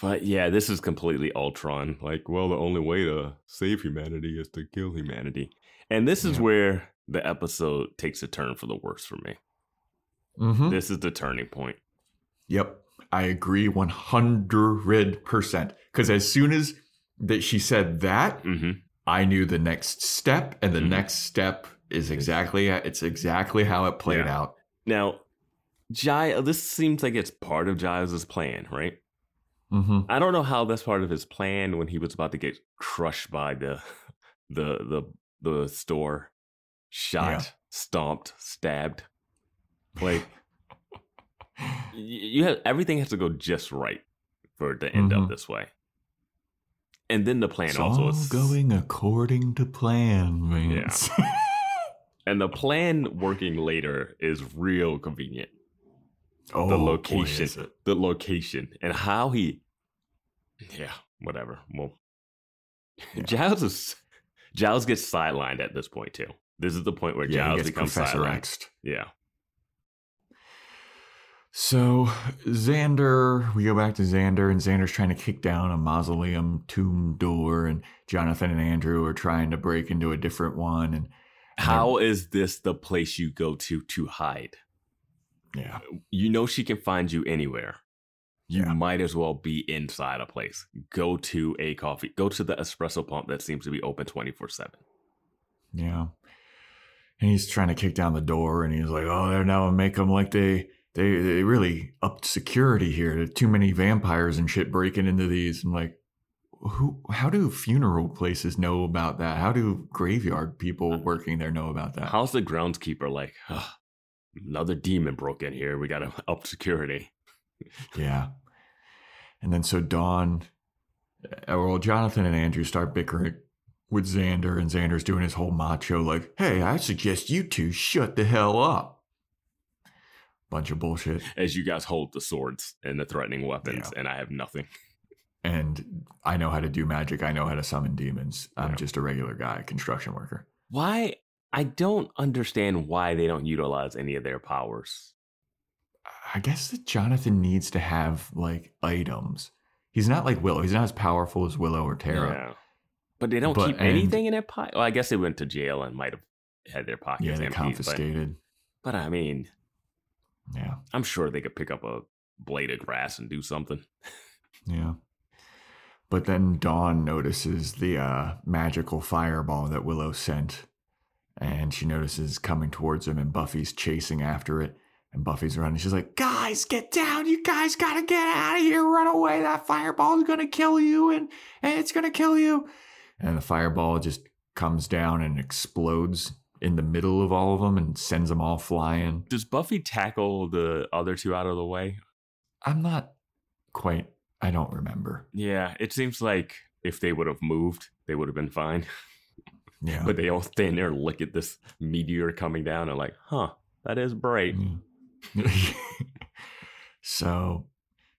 But yeah, this is completely Ultron. Like, well, the only way to save humanity is to kill humanity. And this is Yeah. where the episode takes a turn for the worse for me. mm-hmm. This is the turning point. Yep. I agree 100%. Because as soon as that she said that, hmm I knew the next step, and the Mhm. next step is exactly it's exactly how it played Yeah. out. Now, Giles, this seems like it's part of Giles' plan, right? Mm-hmm. I don't know how that's part of his plan when he was about to get crushed by the the the the store, shot, Yeah. stomped, stabbed. Like you have everything has to go just right for it to end Mhm. up this way. And then the plan It's also all is going according to plan, Vance. and the plan working later is real convenient. Oh, the location, it. the location, and how he, yeah, whatever. Well, Yeah. Giles is Giles gets sidelined at this point too. This is the point where Yeah, Giles gets becomes Professor sidelined. X'd. Yeah, So Xander, we go back to Xander, and Xander's trying to kick down a mausoleum tomb door, and Jonathan and Andrew are trying to break into a different one, and how is this the place you go to to hide? Yeah, You know she can find you anywhere. You Yeah. might as well be inside a place. Go to a coffee. Go to the espresso pump that seems to be open twenty four seven. yeah. And he's trying to kick down the door, and he's like, "Oh, they're now make them like they." They, they really upped security here. There are too many vampires and shit breaking into these. I'm like, who? How do funeral places know about that? How do graveyard people uh, working there know about that? How's the groundskeeper like? "Ugh, another demon broke in here. We got to up security. Yeah. And then so Dawn, uh, well, Jonathan and Andrew start bickering with Xander, and Xander's doing his whole macho, like, hey, I suggest you two shut the hell up. Bunch of bullshit. As you guys hold the swords and the threatening weapons, Yeah. and I have nothing. And I know how to do magic. I know how to summon demons. I'm Yeah. just a regular guy, construction worker. Why? I don't understand why they don't utilize any of their powers. I guess that Jonathan needs to have like items. He's not like Willow. He's not as powerful as Willow or Tara. Yeah. But they don't But- keep anything in their pocket. Well, I guess they went to jail and might have had their pockets Yeah, they. But, confiscated. but I mean, Yeah, I'm sure they could pick up a blade of grass and do something. yeah. But then Dawn notices the uh, magical fireball that Willow sent, and she notices coming towards him, and Buffy's chasing after it. And Buffy's running. She's like, "Guys, get down! You guys gotta get out of here! Run away! That fireball's gonna kill you, and, and it's gonna kill you!" And the fireball just comes down and explodes in the middle of all of them and sends them all flying. Does Buffy tackle the other two out of the way? I'm not quite. I don't remember. Yeah, it seems like if they would have moved, they would have been fine. Yeah. But they all stand there and look at this meteor coming down and like, huh, that is bright. Yeah. Mm. so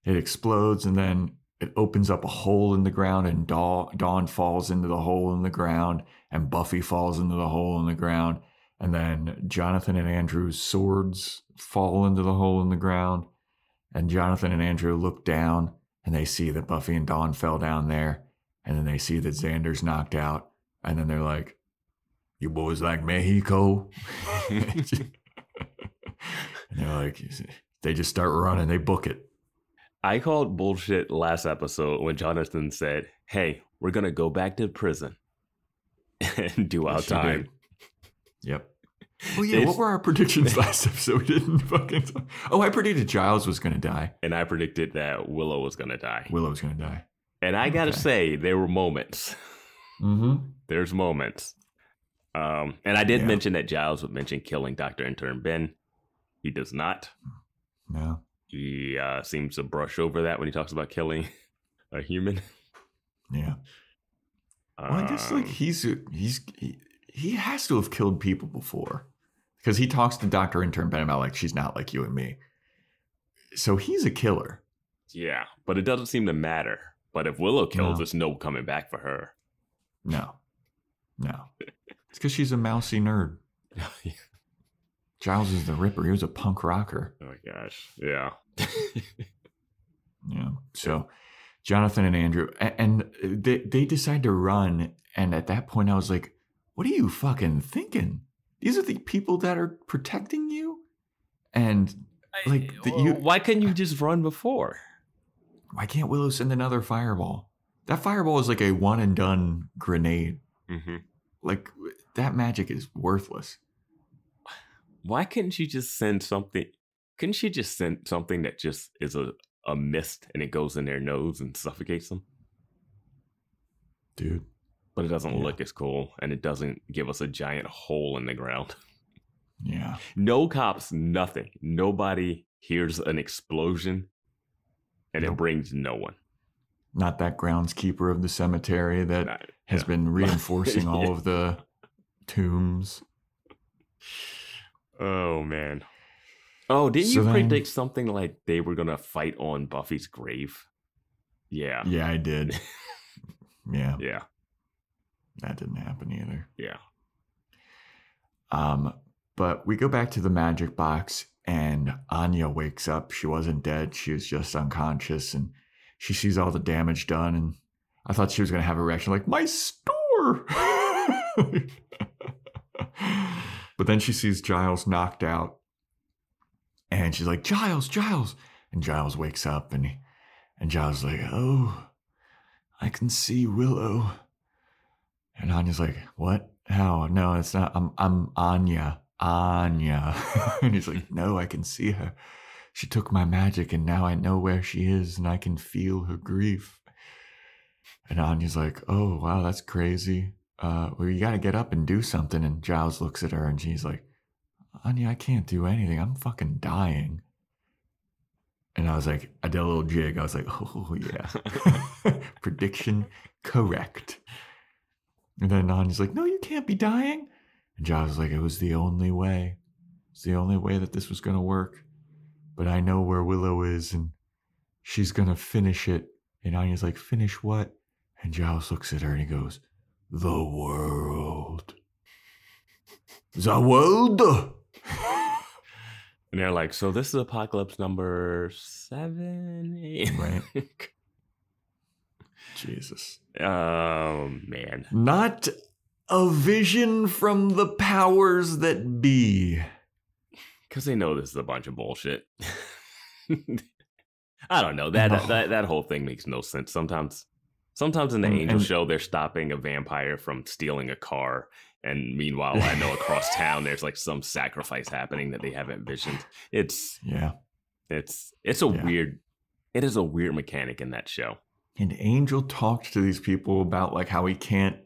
it explodes and then it opens up a hole in the ground and Dawn, Dawn falls into the hole in the ground and Buffy falls into the hole in the ground and then Jonathan and Andrew's swords fall into the hole in the ground and Jonathan and Andrew look down and they see that Buffy and Dawn fell down there and then they see that Xander's knocked out and then they're like you boys like Mexico and they're like, they just start running, they book it. I called bullshit last episode when Jonathan said, hey, we're going to go back to prison and do our Yes, time. Yep. Oh yeah, It's- what were our predictions last episode? We didn't fucking. Oh, I predicted Giles was gonna die. And I predicted that Willow was going to die. Willow was gonna die. And I got to say, there were moments. Mm-hmm. There's moments. Um, and I did Yeah. mention that Giles would mention killing Dr. Intern Ben. He does not. No. He uh, seems to brush over that when he talks about killing a human. Yeah. Well, I guess like Um, he's he's he, he has to have killed people before because he talks to Doctor Intern Ben about like she's not like you and me. So he's a killer. Yeah, but it doesn't seem to matter. But if Willow kills, No. there's no coming back for her. No. No. It's because she's a mousy nerd. Giles is the Ripper. He was a punk rocker. Oh my gosh. Yeah. Yeah. So Jonathan and Andrew, and they, they decide to run. And at that point, I was like, what are you fucking thinking? These are the people that are protecting you? And Like, the- you- Why couldn't you just run before? why can't Willow send another fireball? That fireball is like a one and done grenade. Mm-hmm. Like, that magic is worthless. Why couldn't she just send something? Couldn't she just send something that just is a, a mist and it goes in their nose and suffocates them? Dude. But it doesn't Yeah. look as cool and it doesn't give us a giant hole in the ground. Yeah. No cops, nothing. Nobody hears an explosion and it brings no one. Not that groundskeeper of the cemetery that Not- has yeah. been reinforcing all of the tombs. Oh man. Oh, didn't So you then- predict something like they were gonna fight on Buffy's grave? Yeah. Yeah, I did. yeah, Yeah. that didn't happen either. Yeah. Um, but we go back to the magic box, and Anya wakes up. She wasn't dead; she was just unconscious, and she sees all the damage done. And I thought she was going to have a reaction like "My store," but then she sees Giles knocked out, and she's like, "Giles, Giles!" And Giles wakes up, and he, and Giles is like, "Oh, I can see Willow." And Anya's like, "What? How? No, it's not. I'm I'm Anya. Anya." and he's like, "No, I can see her. She took my magic, and now I know where she is, and I can feel her grief." And Anya's like, "Oh, wow, that's crazy. Uh, well, you got to get up and do something." And Giles looks at her, and she's like, "Anya, I can't do anything. I'm fucking dying." And I was like, I did a little jig. I was like, "Oh yeah, prediction correct." And then Anya's like, no, you can't be dying. And Giles is like, it was the only way. It's the only way that this was going to work. But I know where Willow is and she's going to finish it. And Anya's like, finish what? And Giles looks at her and he goes, the world. The world. And they're like, so this is apocalypse number seven, eight. Right. Jesus. oh man. Not a vision from the powers that be. Because they know this is a bunch of bullshit. I don't know. That, No. that that whole thing makes no sense. Sometimes sometimes in the And- Angel show they're stopping a vampire from stealing a car. And meanwhile, I know across town there's like some sacrifice happening that they haven't envisioned. It's Yeah. it's it's a Yeah. weird it is a weird mechanic in that show. And Angel talked to these people about like how he can't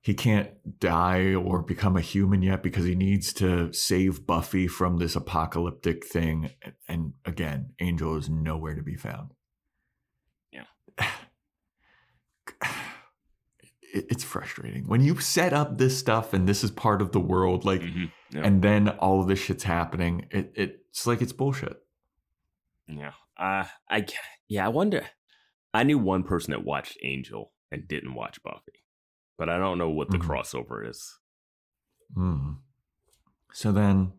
he can't die or become a human yet because he needs to save Buffy from this apocalyptic thing. And again, Angel is nowhere to be found. Yeah. It- It's frustrating when you set up this stuff and this is part of the world, like, Mhm. Yeah. and then all of this shit's happening. It, it's like it's bullshit. Yeah. Uh, I yeah, I wonder. I knew one person that watched Angel and didn't watch Buffy, but I don't know what the Mhm. crossover is. Mm. So then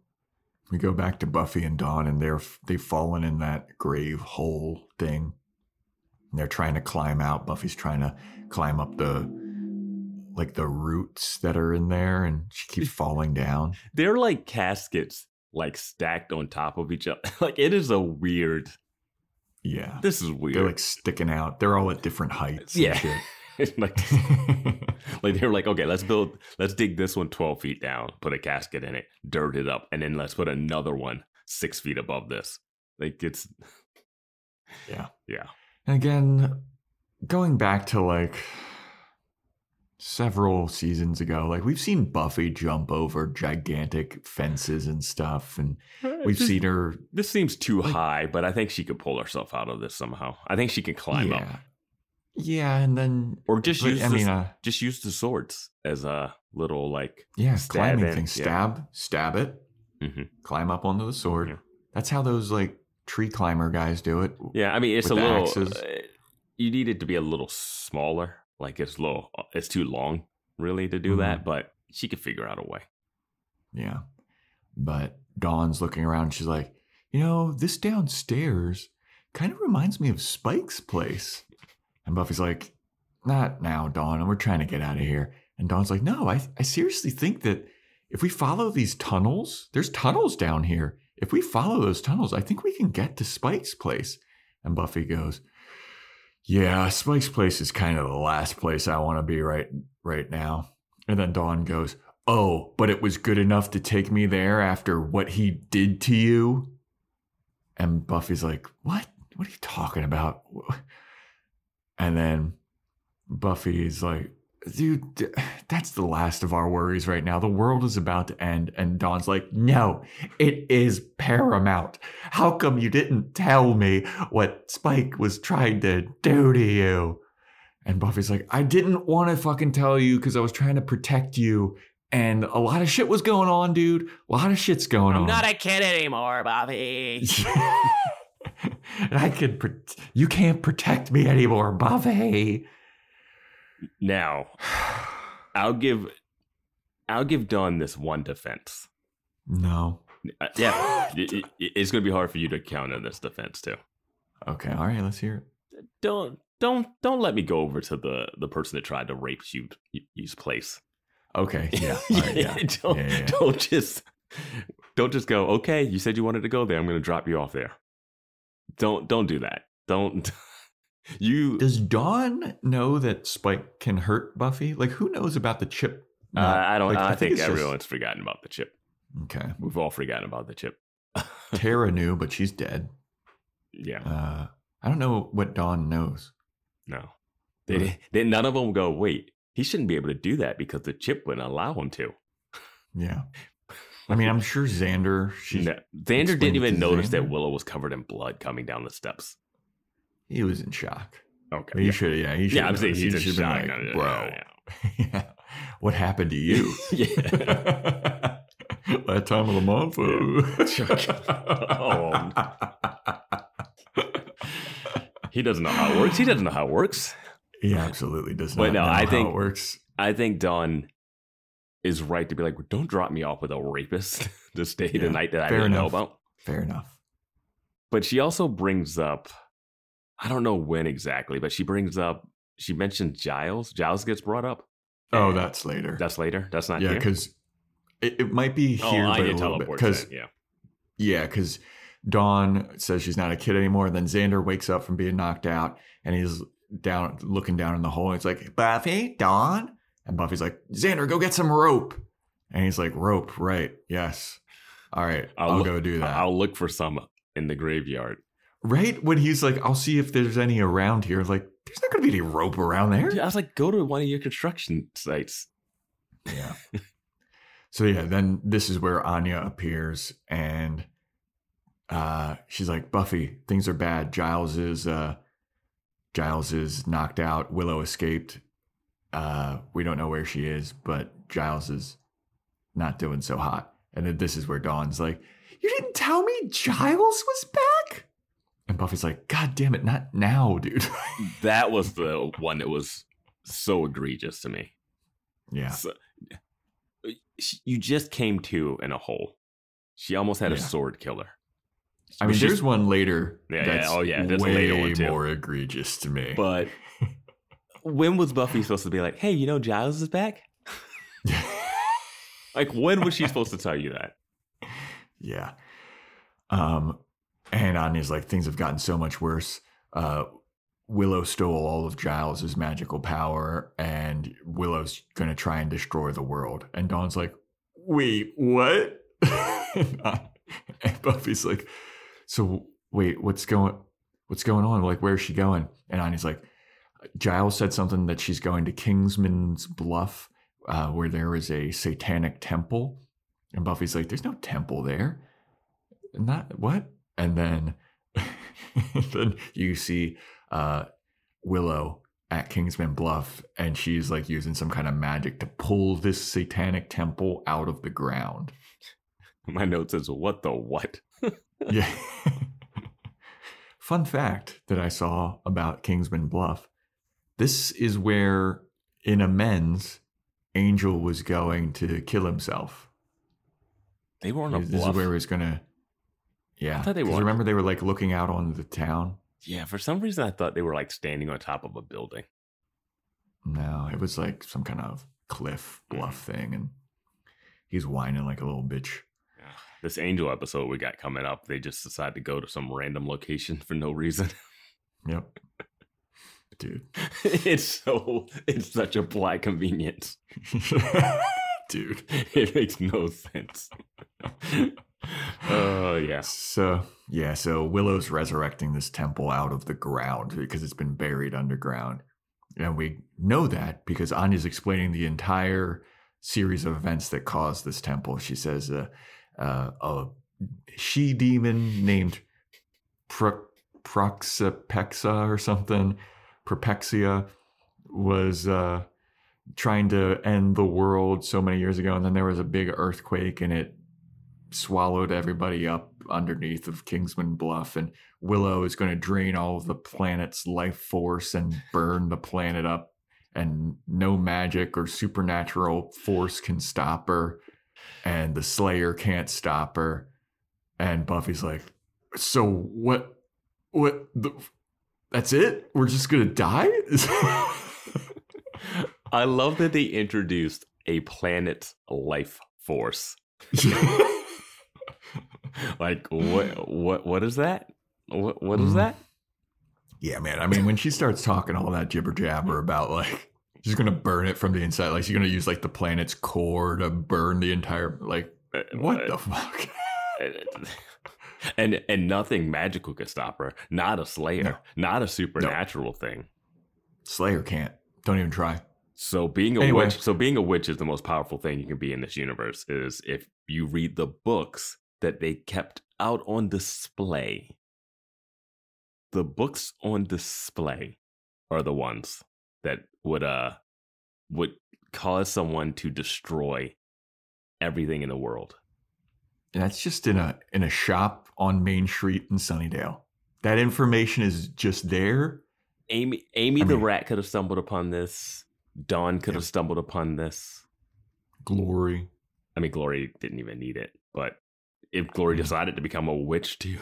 we go back to Buffy and Dawn, and they're they've fallen in that grave hole thing. They're trying to climb out. Buffy's trying to climb up the like the roots that are in there, and she keeps falling down. They're like caskets, like stacked on top of each other. like it is a weird. Yeah, This is weird. they're like sticking out. They're all at different heights. and Yeah. like like they were like, okay, let's build, let's dig this one 12 feet down, put a casket in it, dirt it up, and then let's put another one six feet above this. Like it's Yeah. yeah. And again, going back to like several seasons ago, like we've seen Buffy jump over gigantic fences and stuff, and we've This- seen her This seems too Like- high, but I think she could pull herself out of this somehow. I think she can climb yeah. up, Yeah, and then or just but, use. I the, mean, uh, just use the swords as a little like. yeah, stab climbing in, thing. yeah. Stab, stab it, Mhm. climb up onto the sword. Yeah. That's how those like tree climber guys do it. Yeah, I mean it's a little. uh, you need it to be a little smaller. Like it's little. It's too long, really, to do Mm-hmm. that. But she could figure out a way. Yeah. But Dawn's looking around. She's like, you know, this downstairs kind of reminds me of Spike's place. And Buffy's like, not now, Dawn. We're trying to get out of here. And Dawn's like, no, I, I seriously think that if we follow these tunnels, there's tunnels down here. If we follow those tunnels, I think we can get to Spike's place. And Buffy goes, yeah, Spike's place is kind of the last place I want to be right right now. And then Dawn goes, Oh, but it was good enough to take me there after what he did to you? And Buffy's like, What? What are you talking about? And then Buffy's like, Dude, that's the last of our worries right now. The world is about to end. And Dawn's like, No, it is paramount. How come you didn't tell me what Spike was trying to do to you? And Buffy's like, I didn't want to fucking tell you because I was trying to protect you. And a lot of shit was going on, dude. A lot of shit's going I'm on. I'm not a kid anymore, Bobby. and I could, pro- you can't protect me anymore, Buffy. Now, I'll give, I'll give Dawn this one defense. No. Uh, yeah, it- it- it's going to be hard for you to counter this defense too. Okay, all right, let's hear it. Don't, don't, don't let me go over to the the person that tried to rape you, you's place. Okay, yeah, right, yeah. don't, Yeah, yeah, yeah. don't just, don't just go. Okay, you said you wanted to go there. I'm going to drop you off there. Don't, don't do that. Don't. You, Does Dawn know that Spike can hurt Buffy? Like, who knows about the chip? uh, I don't. Like, I, think, it's just- everyone's forgotten about the chip. Okay. We've all forgotten about the chip. Tara knew, but she's dead. Yeah. Uh, I don't know what Dawn knows. No. They, they, none of them go, wait, he shouldn't be able to do that because the chip wouldn't allow him to. Yeah. I mean, I'm sure Xander, she's, No. Xander didn't even notice that Willow was covered in blood coming down the steps. He was in shock. Okay. He Yeah. should, yeah, he should. Yeah, I'm saying he's a should have been like, Yeah, bro. yeah, Yeah. What happened to you? Yeah. that time of the month. Oh. He doesn't know how it works. He doesn't know how it works. he absolutely does not But no, know I how think- it works. I think Dawn is right to be like, don't drop me off with a rapist to stay the night that I didn't know about. Fair enough. But she also brings up, I don't know when exactly, but she brings up, she mentioned Giles. Giles gets brought up. Oh, that's later. that's later. That's not yeah, because it, it might be Oh, here, I but a little bit. Because yeah. Yeah, because Dawn says she's not a kid anymore. Then Xander wakes up from being knocked out and he's down looking down in the hole. And it's like, Buffy, Dawn? And Buffy's like, Xander, go get some rope. And he's like, Rope, right. Yes. All right, I'll I'll, look- go do that. I'll look for some in the graveyard. Right? When he's like, I'll see if there's any around here. Like, there's not gonna be any rope around there. Yeah, I was like, go to one of your construction sites. Yeah. so yeah, then this is where Anya appears and uh she's like, Buffy, things are bad. Giles is uh Giles is knocked out. Willow escaped. Uh we don't know where she is, but Giles is not doing so hot. And then this is where Dawn's like, You didn't tell me Giles was back? And Buffy's like, God damn it, not now, dude. That was the one that was so egregious to me. yeah. So- you just came to in a hole. She almost had a Yeah. sword killer. I mean, there's one later Yeah, yeah, that's oh, yeah, there's a way later one, too. more egregious to me. But when was Buffy supposed to be like, hey, you know Giles is back? Like, when was she supposed to tell you that? yeah. Um, and Anya's like, things have gotten so much worse. Uh, Willow stole all of Giles's magical power, and Willow's gonna try and destroy the world. And Dawn's like, wait, what? and Buffy's like, so wait, what's going, what's going on? Like, where's she going? And Anya's like, Giles said something that she's going to Kingman's Bluff, uh, where there is a satanic temple. And Buffy's like, there's no temple there. Not what? And then, then you see uh, Willow at Kingman Bluff, and she's like using some kind of magic to pull this satanic temple out of the ground. My note says, what the what? Yeah. Fun fact that I saw about Kingman Bluff this is where, in amends, Angel was going to kill himself. They were on a This bluff. is where he was going to. Yeah. I thought they were- Remember, they were like looking out on the town? Yeah, for some reason I thought they were like standing on top of a building. No, it was like some kind of cliff bluff Mm-hmm. thing. And he's whining like a little bitch. This angel episode we got coming up, they just decided to go to some random location for no reason. Yep. Dude. it's so it's such a plot convenience. Dude. It makes no sense. Oh yeah. So yeah, so Willow's resurrecting this temple out of the ground because it's been buried underground. And we know that because Anya's explaining the entire series of events that caused this temple. She says uh, uh, a she demon named Pro- Proxapexa or something, Propexia, was uh, trying to end the world so many years ago. And then there was a big earthquake and it swallowed everybody up underneath of Kingman Bluff, and Willow is going to drain all of the planet's life force and burn the planet up, and no magic or supernatural force can stop her, and the Slayer can't stop her. And Buffy's like, "So what? What? The, that's it? We're just gonna die?" I love that they introduced a planet's life force. Like what what what is that? What what is Mhm. that? Yeah, man. I mean, when she starts talking all that jibber jabber about like she's gonna burn it from the inside, like she's gonna use like the planet's core to burn the entire like Uh, what the uh, fuck? and and nothing magical could stop her. Not a slayer, No. not a supernatural thing. Slayer can't. Don't even try. So being a Anyway. witch, so being a witch is the most powerful thing you can be in this universe. Is if you read the books that they kept out on display. The books on display are the ones that would uh would cause someone to destroy everything in the world. And that's just in a in a shop on Main Street in Sunnydale. That information is just there. Amy Amy I the mean- rat could have stumbled upon this. Dawn could have stumbled upon this. Glory. I mean, Glory didn't even need it, but if Glory decided to become a witch too,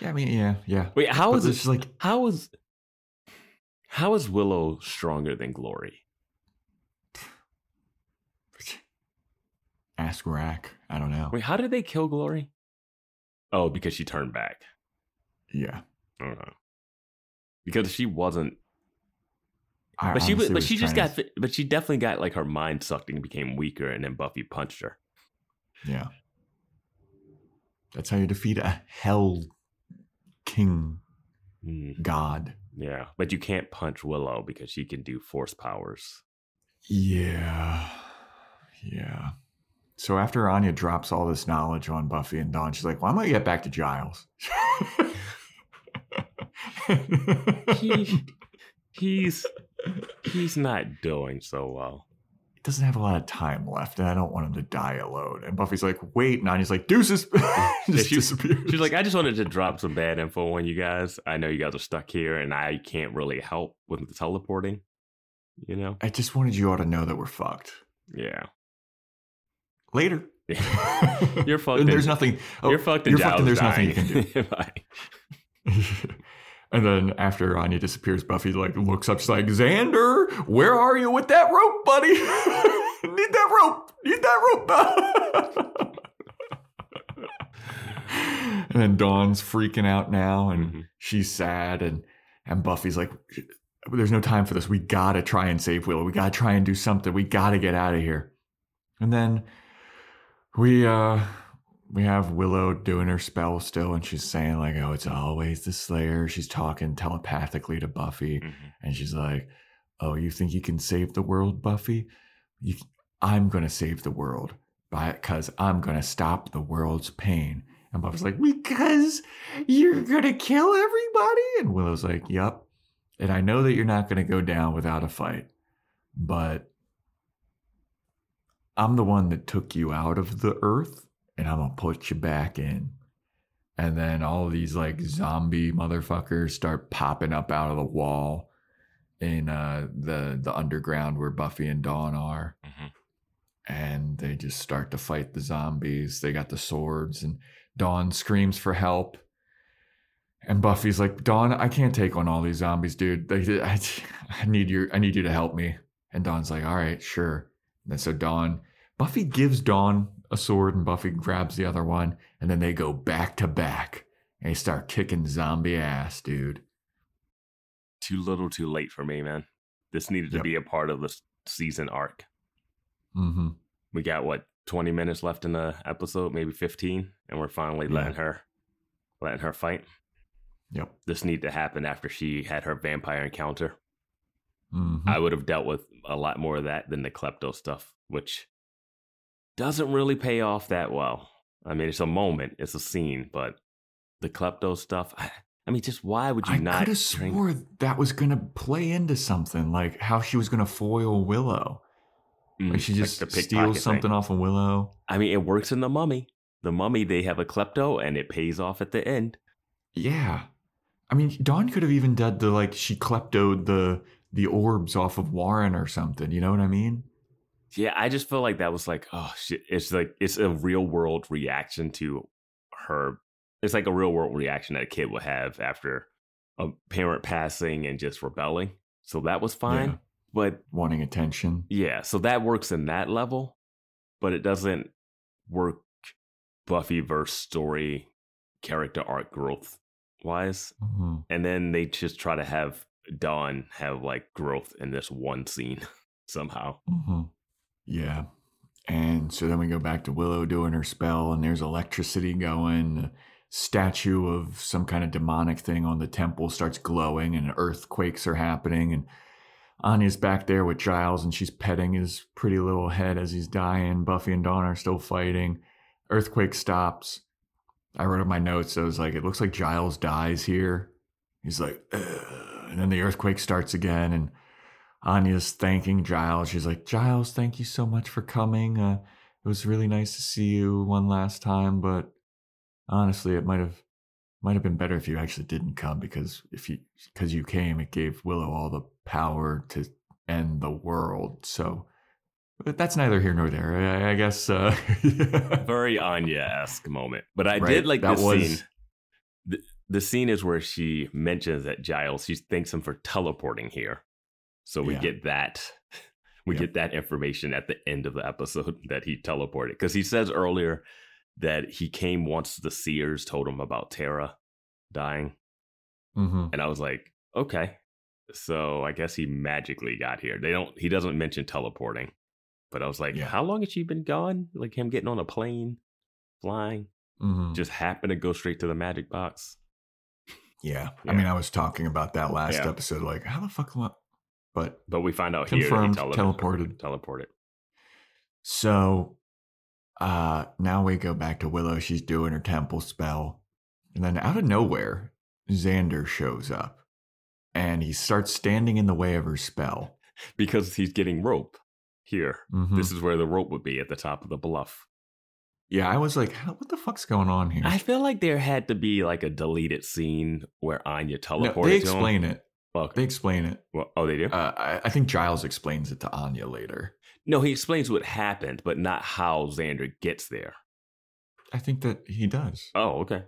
Yeah, I mean, yeah, yeah. wait, how But is it's like How is how is Willow stronger than Glory? ask Rack. I don't know. Wait, how did they kill Glory? Oh, because she turned back. Yeah. I don't know. Because she wasn't, I but she was, but she just got, to- but she definitely got like her mind sucked and became weaker, and then Buffy punched her. Yeah. That's how you defeat a hell king Hmm, god. yeah, but you can't punch Willow because she can do force powers. Yeah. Yeah. So after Anya drops all this knowledge on Buffy and Dawn, she's like, Well, I'm gonna get back to Giles. He, he's he's not doing so well. Doesn't have a lot of time left, and I don't want him to die alone. And Buffy's like, wait, and Anya's like, deuces. just she- disappears. She's like, I just wanted to drop some bad info on you guys. I know you guys are stuck here, and I can't really help with the teleporting. You know? I just wanted you all to know that we're fucked. Yeah. Later. You're fucked. And there's nothing. oh, you're fucked. You're fucked, and there's Giles nothing you can do. And then after Anya disappears, Buffy like looks up. She's like, "Xander, where are you with that rope, buddy? Need that rope? Need that rope?" and then Dawn's freaking out now, and Mhm. she's sad, and and Buffy's like, "There's no time for this. We gotta try and save Willow. We gotta try and do something. We gotta get out of here." And then we uh we have Willow doing her spell still, and she's saying like, "Oh, it's always the Slayer." She's talking telepathically to Buffy, Mhm. and she's like, "Oh, you think you can save the world, Buffy? You, I'm gonna save the world, because I'm gonna stop the world's pain." And Buffy's like, "Because you're gonna kill everybody?" And Willow's like, "Yep." And I know that you're not gonna go down without a fight, but I'm the one that took you out of the earth and I'm gonna put you back in. And then all these like zombie motherfuckers start popping up out of the wall in uh, the the underground where Buffy and Dawn are. Mhm. And they just start to fight the zombies. They got the swords and Dawn screams for help. And Buffy's like, Dawn, I can't take on all these zombies, dude. They, I, I need your, I need you to help me. And Dawn's like, all right, sure. And so Dawn, Buffy gives Dawn a sword, and Buffy grabs the other one, and then they go back to back, and they start kicking zombie ass, dude. Too little, too late for me, man. This needed to Yep. be a part of the season arc. Mm-hmm. We got what 20 minutes left in the episode, maybe 15, and we're finally Yeah. letting her letting her fight. Yep. This need to happen after she had her vampire encounter. Mm-hmm. I would have dealt with a lot more of that than the klepto stuff, which doesn't really pay off that well. I mean, it's a moment, it's a scene, but the klepto stuff, I, I mean, just why would you I not could have swore that was gonna play into something, like how she was gonna foil Willow. Mm, Like she just pickpocket steals thing. something off of Willow. I mean, it works in the mummy. The mummy, they have a klepto and it pays off at the end. Yeah. I mean, Dawn could have even done the like she kleptoed the the orbs off of Warren or something. You know what I mean? Yeah, I just feel like that was like, oh shit. It's like it's a real world reaction to her. It's like a real world reaction that a kid would have after a parent passing and just rebelling. So that was fine. Yeah. But Wanting attention. yeah, so that works in that level, but it doesn't work Buffy verse story character arc growth wise. Mhm. And then they just try to have Dawn have like growth in this one scene somehow. hmm Yeah. And so then we go back to Willow doing her spell, and there's electricity going. A statue of some kind of demonic thing on the temple starts glowing, and earthquakes are happening. And Anya's back there with Giles, and she's petting his pretty little head as he's dying. Buffy and Dawn are still fighting. Earthquake stops. I wrote in my notes, I was like, it looks like Giles dies here. He's like, Ugh. and then the earthquake starts again, and Anya's thanking Giles. She's like, Giles, thank you so much for coming. Uh, it was really nice to see you one last time, but honestly, it might have might have been better if you actually didn't come because if you because you came, it gave Willow all the power to end the world. So but that's neither here nor there. I, I guess. Uh, Very Anya esque moment, but I Right, did like that the was- scene. The, the scene is where she mentions that Giles. She thanks him for teleporting here, so we Yeah. get that. We Yeah. get that information at the end of the episode that he teleported because he says earlier that he came once the seers told him about Tara dying, Mhm. and I was like, okay, so I guess he magically got here. They don't. He doesn't mention teleporting, but I was like, Yeah. how long has she been gone? Like him getting on a plane, flying Mhm. just happened to go straight to the magic box. Yeah. Yeah. I mean, I was talking about that last Yeah. episode. Like, how the fuck? But But we find out Confirmed, here he tele- teleported. teleported. so uh now we go back to Willow. She's doing her temple spell. And then out of nowhere, Xander shows up. And he starts standing in the way of her spell. because he's getting rope here. Mhm. This is where the rope would be at the top of the bluff. yeah, I was like, what the fuck's going on here? I feel like there had to be like a deleted scene where Anya No, teleported. they to him. explain it. Okay. They explain it. Well, oh, they do. Uh, I, I think Giles explains it to Anya later. no, he explains what happened, but not how Xander gets there. I think that he does. Oh, okay.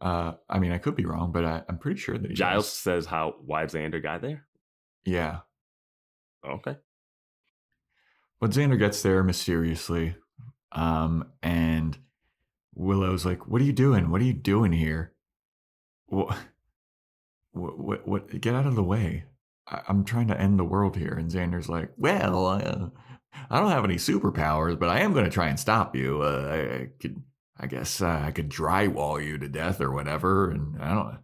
Uh, I mean, I could be wrong, but I, I'm pretty sure that he Giles does. says how why Xander got there. Yeah, Okay. but Xander gets there mysteriously, um, and Willow's like, "What are you doing? What are you doing here? What? What? What? what get out of the way! I, I'm trying to end the world here." And Xander's like, "Well, uh, I don't have any superpowers, but I am going to try and stop you. Uh, I, I could, I guess, uh, I could drywall you to death or whatever." And I don't.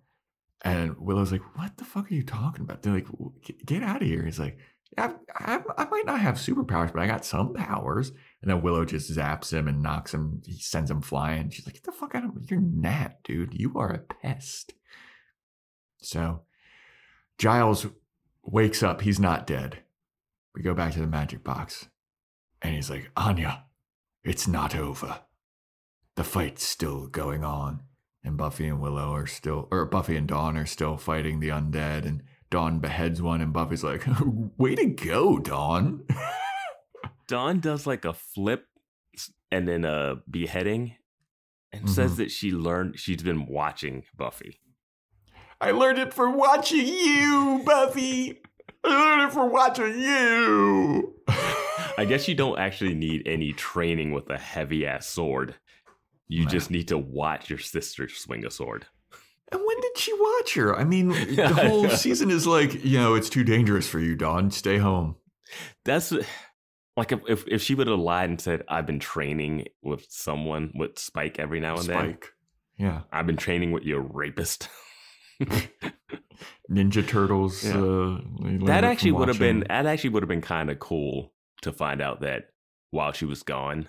And Willow's like, "What the fuck are you talking about?" They're like, "Get- "Get out of here!" He's like, I, I, I might not have superpowers, but I got some powers. And then Willow just zaps him and knocks him. He sends him flying. She's like, "Get the fuck out of here. You're gnat, dude. You are a pest." So Giles wakes up. He's not dead. We go back to the magic box, and he's like, "Anya, it's not over. The fight's still going on." And Buffy and Willow are still, or Buffy and Dawn are still fighting the undead. And Dawn beheads one, and Buffy's like, "Way to go, Dawn!" Dawn does like a flip and then a beheading and says mm-hmm. that she learned she's been watching Buffy. I learned it for watching you, Buffy. I learned it for watching you. I guess you don't actually need any training with a heavy ass sword. You just need to watch your sister swing a sword. And when did she watch her? I mean, the whole season is like, you know, it's too dangerous for you, Dawn. Stay home. That's like if if, if she would have lied and said, "I've been training with someone with Spike every now and then. Spike. Yeah. I've been training with your rapist." Ninja Turtles. Yeah. Uh, they learned it that actually would have been that actually would have been kind of cool to find out that while she was gone,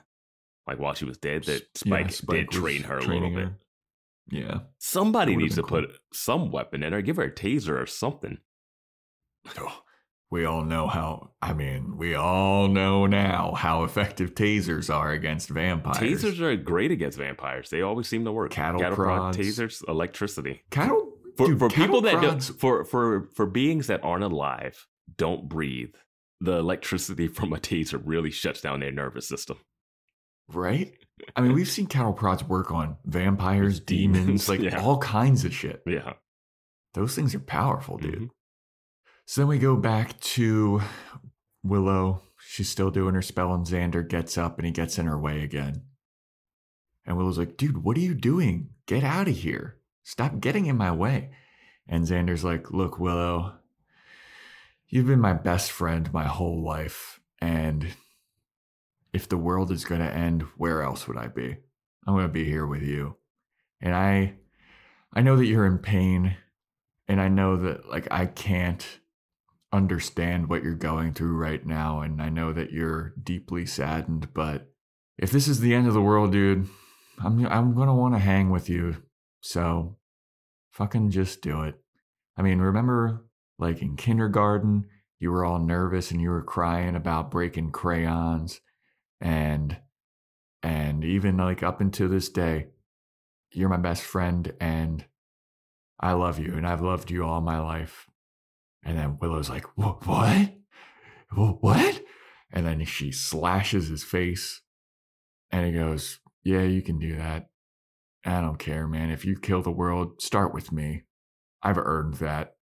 like while she was dead, that Yeah, Spike, Spike did train her a little bit. her. Yeah. Somebody needs to cool. put some weapon in her. Give her a taser or something. Oh, we all know how, I mean, we all know now how effective tasers are against vampires. Tasers are great against vampires. They always seem to work. Cattle prod prods. tasers, electricity. Cattle. For dude, for people that don't, for for for beings that aren't alive, don't breathe. The electricity from a taser really shuts down their nervous system. Right? I mean, we've seen cattle prods work on vampires, demons, like yeah. all kinds of shit. Yeah. Those things are powerful, dude. Mhm. So then we go back to Willow. She's still doing her spell, and Xander gets up and he gets in her way again. And Willow's like, dude, what are you doing? Get out of here. Stop getting in my way. And Xander's like, look, Willow, you've been my best friend my whole life. And if the world is going to end, where else would I be? I'm going to be here with you. And I I know that you're in pain and I know that like I can't understand what you're going through right now and I know that you're deeply saddened, but if this is the end of the world, dude, I'm I'm going to want to hang with you. So fucking just do it. I mean, remember like in kindergarten, you were all nervous and you were crying about breaking crayons and and even like up until this day, you're my best friend and I love you and I've loved you all my life. And then Willow's like, "Wh- "What? What?" And then she slashes his face and he goes, Yeah, you can do that. I don't care, man. If you kill the world, start with me. I've earned that.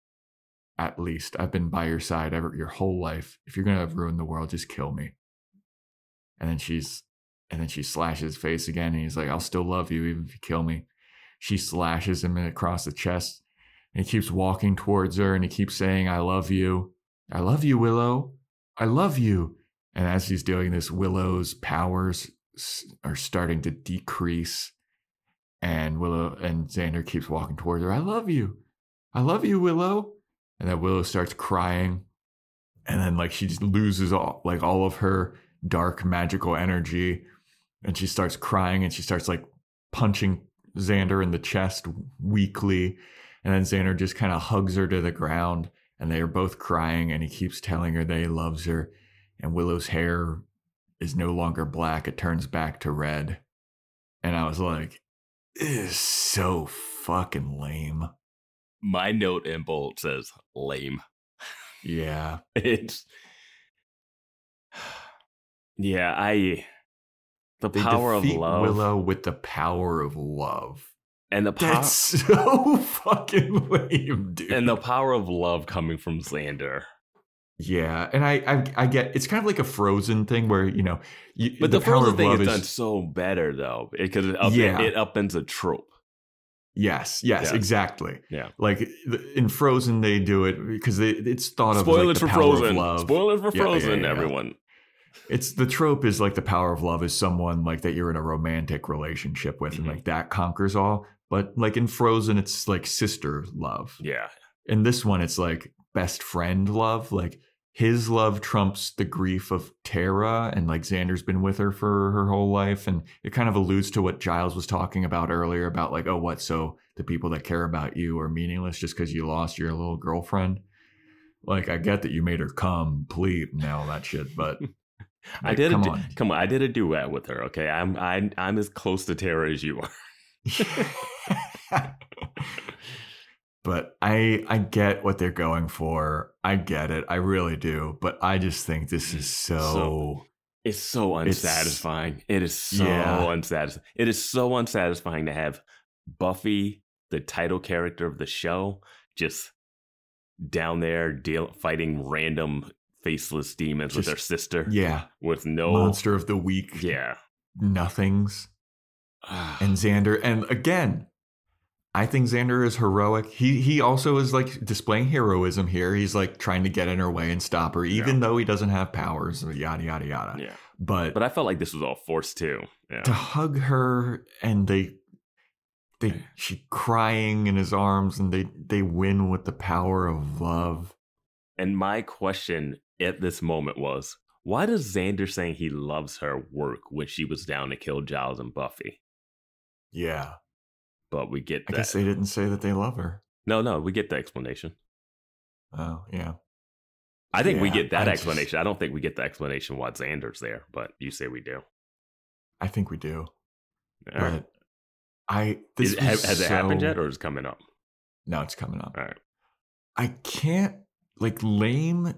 At least I've been by your side ever your whole life. If you're gonna mm-hmm. ruin the world, just kill me. And then she's and then she slashes his face again and he's like, I'll still love you even if you kill me. She slashes him across the chest and he keeps walking towards her and he keeps saying, I love you. I love you, Willow. I love you. And as he's doing this, Willow's powers are starting to decrease. And Willow and Xander keeps walking towards her. I love you. I love you, Willow. And then Willow starts crying. And then like she just loses all like all of her dark magical energy. And she starts crying and she starts like punching Xander in the chest weakly. And then Xander just kind of hugs her to the ground. And they are both crying. And he keeps telling her that he loves her and Willow's hair is no longer black, it turns back to red. And I was like, is so fucking lame. My note in bold says lame. Yeah. It's yeah, I the They power of love Willow with the power of love. and the power That's so fucking lame, dude. and the power of love coming from Xander. Yeah, and I, I I get it's kind of like a frozen thing where you know, you, But the, power frozen of thing love is done so better though, because it, up, Yeah. it upends a trope. Yes, yes, Yeah. exactly. Yeah. Like in Frozen, they do it because they, it's thought of Spoilers like the for power of Frozen. love. Spoilers for Yeah, Frozen, yeah. everyone. It's the trope is like the power of love is someone like that you're in a romantic relationship with, Mhm. and like that conquers all. But like in Frozen, it's like sister love. Yeah. In this one, it's like best friend love. Like his love trumps the grief of Tara, and like Xander's been with her for her whole life, and it kind of alludes to what Giles was talking about earlier about like, oh, what? So the people that care about you are meaningless just because you lost your little girlfriend. Like I get that you made her come, please, and all that shit, but I like, did come a, du- on. come on, I did a duet with her, okay? I'm I I'm as close to Tara as you are. but I I get what they're going for. I get it. I really do. But I just think this is so, So- It's so unsatisfying. it is so Yeah. unsatisfying. It is so unsatisfying to have Buffy, the title character of the show, just down there deal fighting random faceless demons with her sister yeah, with no monster of the week. Yeah. nothings. Ah. And Xander, and again, I think Xander is heroic. He he also is like displaying heroism here. He's like trying to get in her way and stop her, even though he doesn't have powers. Yada yada yada. yeah. But But I felt like this was all forced too. Yeah. to hug her and they they she crying in his arms and they they win with the power of love. And my question at this moment was, why does Xander saying he loves her work when she was down to kill Giles and Buffy? Yeah. But we get I that. guess they didn't say that they love her. no, no, we get the explanation. Oh, yeah. I think we get that I just- explanation. I don't think we get the explanation why Xander's there, but you say we do. I think we do. All right. I this Is- has, has it happened yet or is it coming up? No, it's coming up. All right. I can't like lame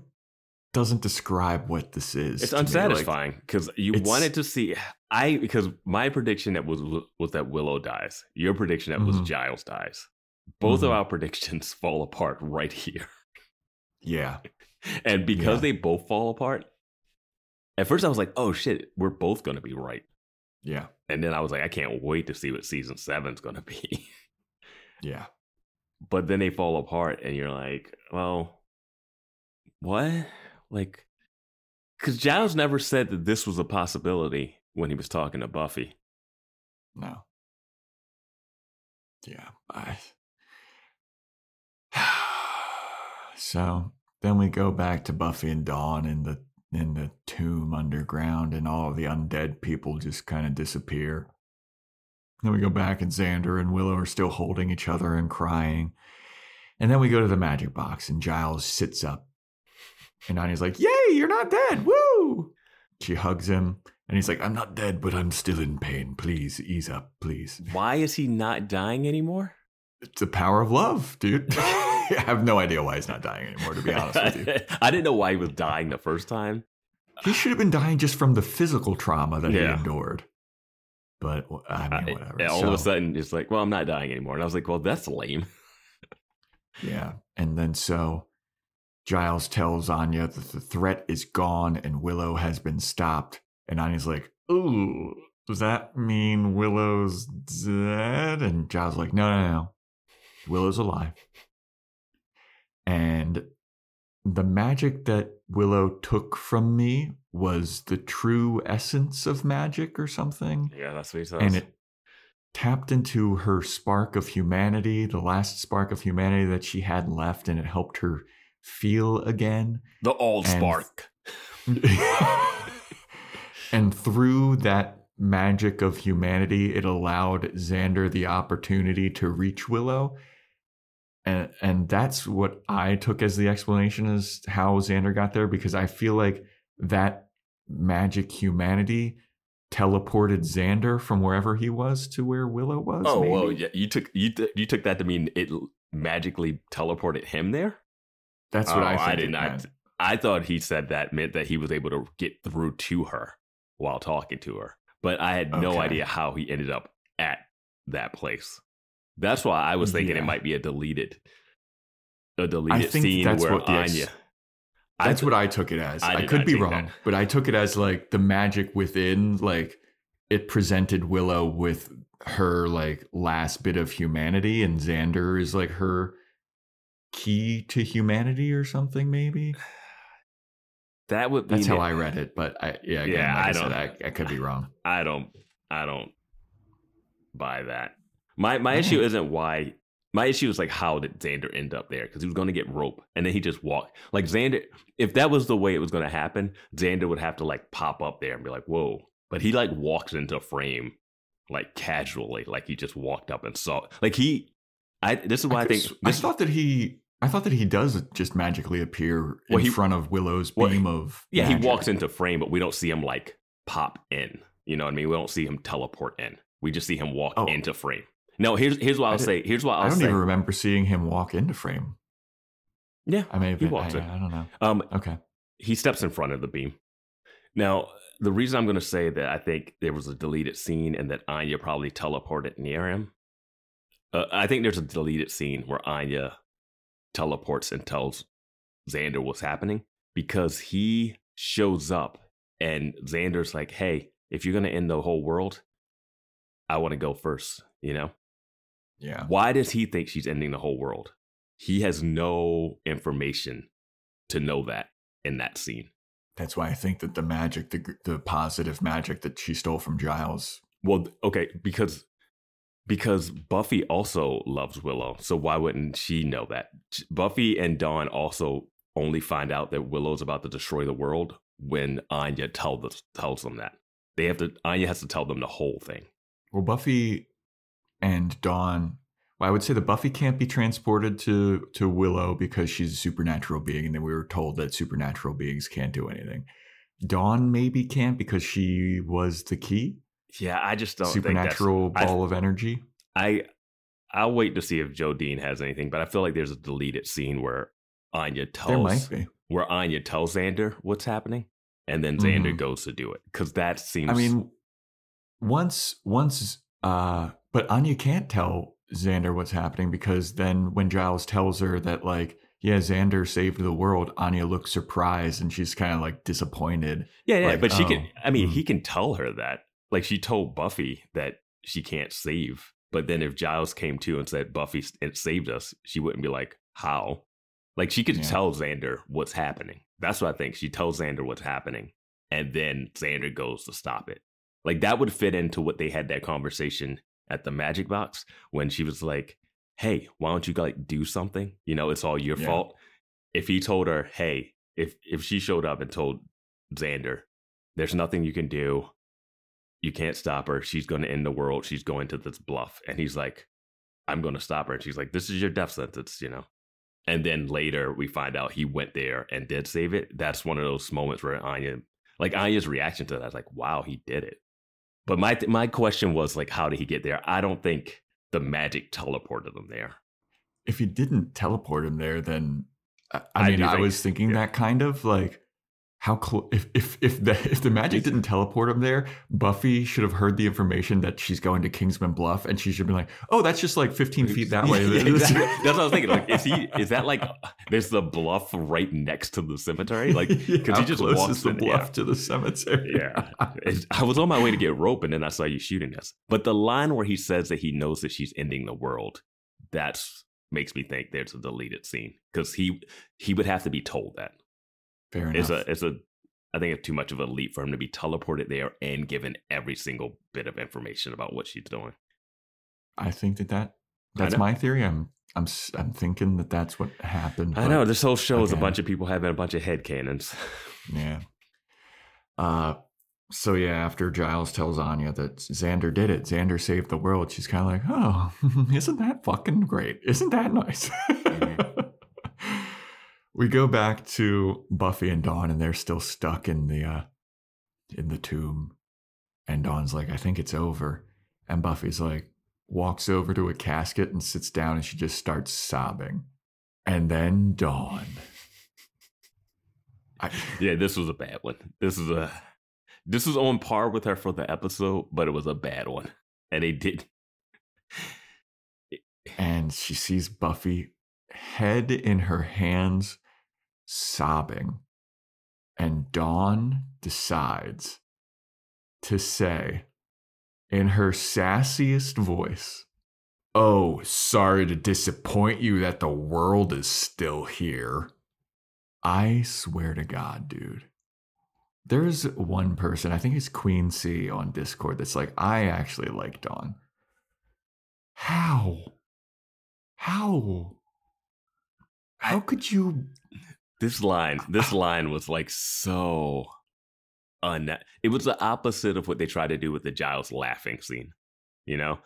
doesn't describe what this is. It's. Like, unsatisfying because you wanted to see I because my prediction that was was that Willow dies. Your prediction that was Mhm. Giles dies. Both of Mhm. our predictions fall apart right here. yeah. And because Yeah. they both fall apart, at first I was like, oh shit, we're both going to be right. Yeah. And then I was like, I can't wait to see what season seven's going to be. Yeah. but then they fall apart, and you're like, well, what? Like, because Giles never said that this was a possibility when he was talking to Buffy. No. Yeah. I... so then we go back to Buffy and Dawn in the in the tomb underground, and all of the undead people just kind of disappear. Then we go back, and Xander and Willow are still holding each other and crying. And then we go to the magic box, and Giles sits up. And Anya's like, Yay, you're not dead. Woo! She hugs him, and he's like, I'm not dead, but I'm still in pain. Please ease up, please. Why is he not dying anymore? It's the power of love, dude. I have no idea why he's not dying anymore, to be honest with you. I didn't know why he was dying the first time. He should have been dying just from the physical trauma that he endured. But I mean, I- whatever. all of a sudden, it's like, well, I'm not dying anymore. And I was like, well, that's lame. Yeah. And then so Giles tells Anya that the threat is gone and Willow has been stopped. And Anya's like, Ooh, does that mean Willow's dead? And Giles like, No, no, no. Willow's alive. And the magic that Willow took from me was the true essence of magic or something Yeah, that's what he says. and it tapped into her spark of humanity, the last spark of humanity that she had left, and it helped her feel again. the old and- spark. and through that magic of humanity, it allowed Xander the opportunity to reach Willow. And and that's what I took as the explanation as how Xander got there, because I feel like that magic humanity teleported Xander from wherever he was to where Willow was. Oh, maybe? well, yeah, you took you t- you took that to mean it magically teleported him there. That's what Oh, I think. didn't. meant. I thought he said that meant that he was able to get through to her while talking to her, but I had no idea how he ended up at that place. That's why I was thinking Yeah. it might be a deleted, a deleted scene that's where what Anya. That's th- what I took it as. I I, could be wrong, that. but I took it as like the magic within, like it presented Willow with her like last bit of humanity, and Xander is like her key to humanity or something. Maybe that would be that's how that- I read it. But I, yeah, again, Yeah, like I, I said, don't- I, I could be wrong. I don't I don't buy that. My my issue isn't why my issue is like how did Xander end up there? Because he was gonna get rope and then he just walked. Like Xander if that was the way it was gonna happen, Xander would have to like pop up there and be like, whoa. But he like walks into frame like casually, like he just walked up and saw like he I this is why I, think could've this I thought that he. I thought that he does just magically appear in Well, he- front of Willow's well, beam of. Yeah, magic. he walks into frame, but we don't see him like pop in. You know what I mean? We don't see him teleport in. We just see him walk Oh. into frame. No, here's here's what I I'll say. Here's what I'll I don't say. even remember seeing him walk into frame. yeah, I may have He been, walks I, in. I don't know. um, Okay. he steps in front of the beam. Now, the reason I'm going to say that I think there was a deleted scene and that Anya probably teleported near him. Uh, I think there's a deleted scene where Anya teleports and tells Xander what's happening because he shows up and Xander's like, "Hey, if you're going to end the whole world, I want to go first, you know? Yeah. Why does he think she's ending the whole world? He has no information to know that in that scene. That's why I think that the magic, the the positive magic that she stole from Giles. Well, okay, because because Buffy also loves Willow, so why wouldn't she know that? Buffy and Dawn also only find out that Willow's about to destroy the world when Anya tells tells them that. They have to Anya has to tell them the whole thing. Well, Buffy and Dawn. Well, I would say that Buffy can't be transported to to Willow because she's a supernatural being, and then we were told that supernatural beings can't do anything. Dawn maybe can't because she was the key Yeah, I just don't supernatural think that's, ball of energy. I I'll wait to see if Joe Dean has anything, but I feel like there's a deleted scene where Anya tells There might be. where Anya tells Xander what's happening, and then Xander Mhm. goes to do it because that seems. I mean, once once uh but Anya can't tell Xander what's happening because then when Giles tells her that like yeah Xander saved the world, Anya looks surprised and she's kind of like disappointed. yeah, yeah, like, but she can. oh, I mean, hmm. he can tell her that. Like she told Buffy that she can't save, but then if Giles came to and said Buffy it saved us, she wouldn't be like how. Like she could Yeah. tell Xander what's happening. That's what I think. She tells Xander what's happening, and then Xander goes to stop it. Like that would fit into what they had that conversation at the magic box when she was like, "Hey, why don't you like do something? You know, it's all your Yeah. fault." If he told her, "Hey," if if she showed up and told Xander, "There's nothing you can do. You can't stop her. She's going to end the world. She's going to this bluff," and he's like, "I'm going to stop her," and she's like, "This is your death sentence," you know. and then later we find out he went there and did save it. That's one of those moments where Anya, like Anya's reaction to that, is like, "Wow, he did it." But my my question was like, how did he get there? I don't think the magic teleported him there. If he didn't teleport him there, then I, I I mean, I think- was thinking yeah. that kind of like how close. If if if the if the magic didn't teleport him there, Buffy should have heard the information that she's going to Kingman Bluff, and she should be like, "Oh, that's just like 15 feet that way." Yeah, exactly. That's what I was thinking. Like, is he? Is that like? There's the bluff right next to the cemetery. Like, because How he just walks the in- bluff yeah. to the cemetery? Yeah. I was on my way to get rope, and then I saw you shooting us. But the line where he says that he knows that she's ending the world, that makes me think there's a deleted scene because he he would have to be told that. Fair enough. It's a it's a I think it's too much of a leap for him to be teleported there and given every single bit of information about what she's doing. I think that that that's my theory. I'm I'm I'm thinking that that's what happened. I know this whole show is a bunch of people having a bunch of head canons. Yeah. Uh so yeah, after Giles tells Anya that Xander did it, Xander saved the world, she's kind of like, "Oh, isn't that fucking great? Isn't that nice?" we go back to Buffy and Dawn, and they're still stuck in the uh, in the tomb. And Dawn's like, "I think it's over," and Buffy's like, walks over to a casket and sits down, and she just starts sobbing. And then Dawn. I, Yeah, this was a bad one. This is a this was on par with her for the episode, but it was a bad one. And they did and she sees Buffy head in her hands sobbing. And Dawn decides to say in her sassiest voice, Oh, sorry to disappoint you that the world is still here. I swear to God, dude. There's one person, I think it's Queen C on Discord, that's like, I actually like Dawn. How? How? How could you? this line. This line was like so un it was the opposite of what they tried to do with the Giles laughing scene, you know?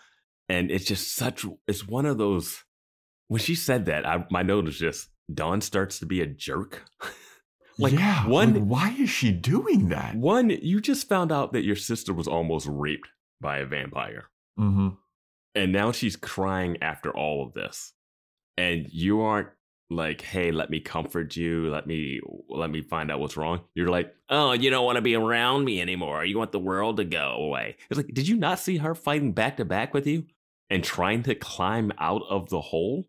And it's just such it's one of those when she said that, I my note was just Dawn starts to be a jerk. Like, yeah, one- like, why is she doing that? One, you just found out that your sister was almost raped by a vampire. Mm-hmm. And now she's crying after all of this. And you aren't like, hey, let me comfort you, let me let me find out what's wrong. You're like, oh, you don't want to be around me anymore. You want the world to go away. It's like, did you not see her fighting back to back with you and trying to climb out of the hole?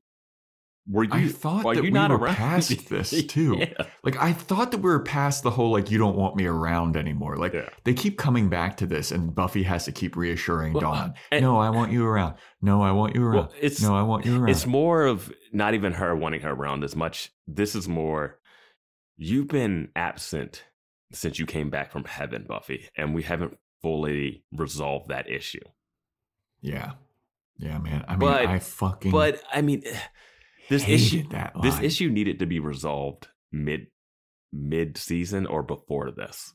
Were you I thought that we not were around? past this, too. Yeah. Like I thought that we were past the whole like you don't want me around anymore. Like Yeah. they keep coming back to this, and Buffy has to keep reassuring Well, Dawn. and- no, I want you around. No, I want you around. Well, it's no, I want you around. It's more of not even her wanting her around as much. This is more you've been absent since you came back from heaven, Buffy, and we haven't fully resolved that issue. yeah, yeah, man. I mean, But- I fucking But I mean, this issue this issue needed to be resolved mid mid season or before this.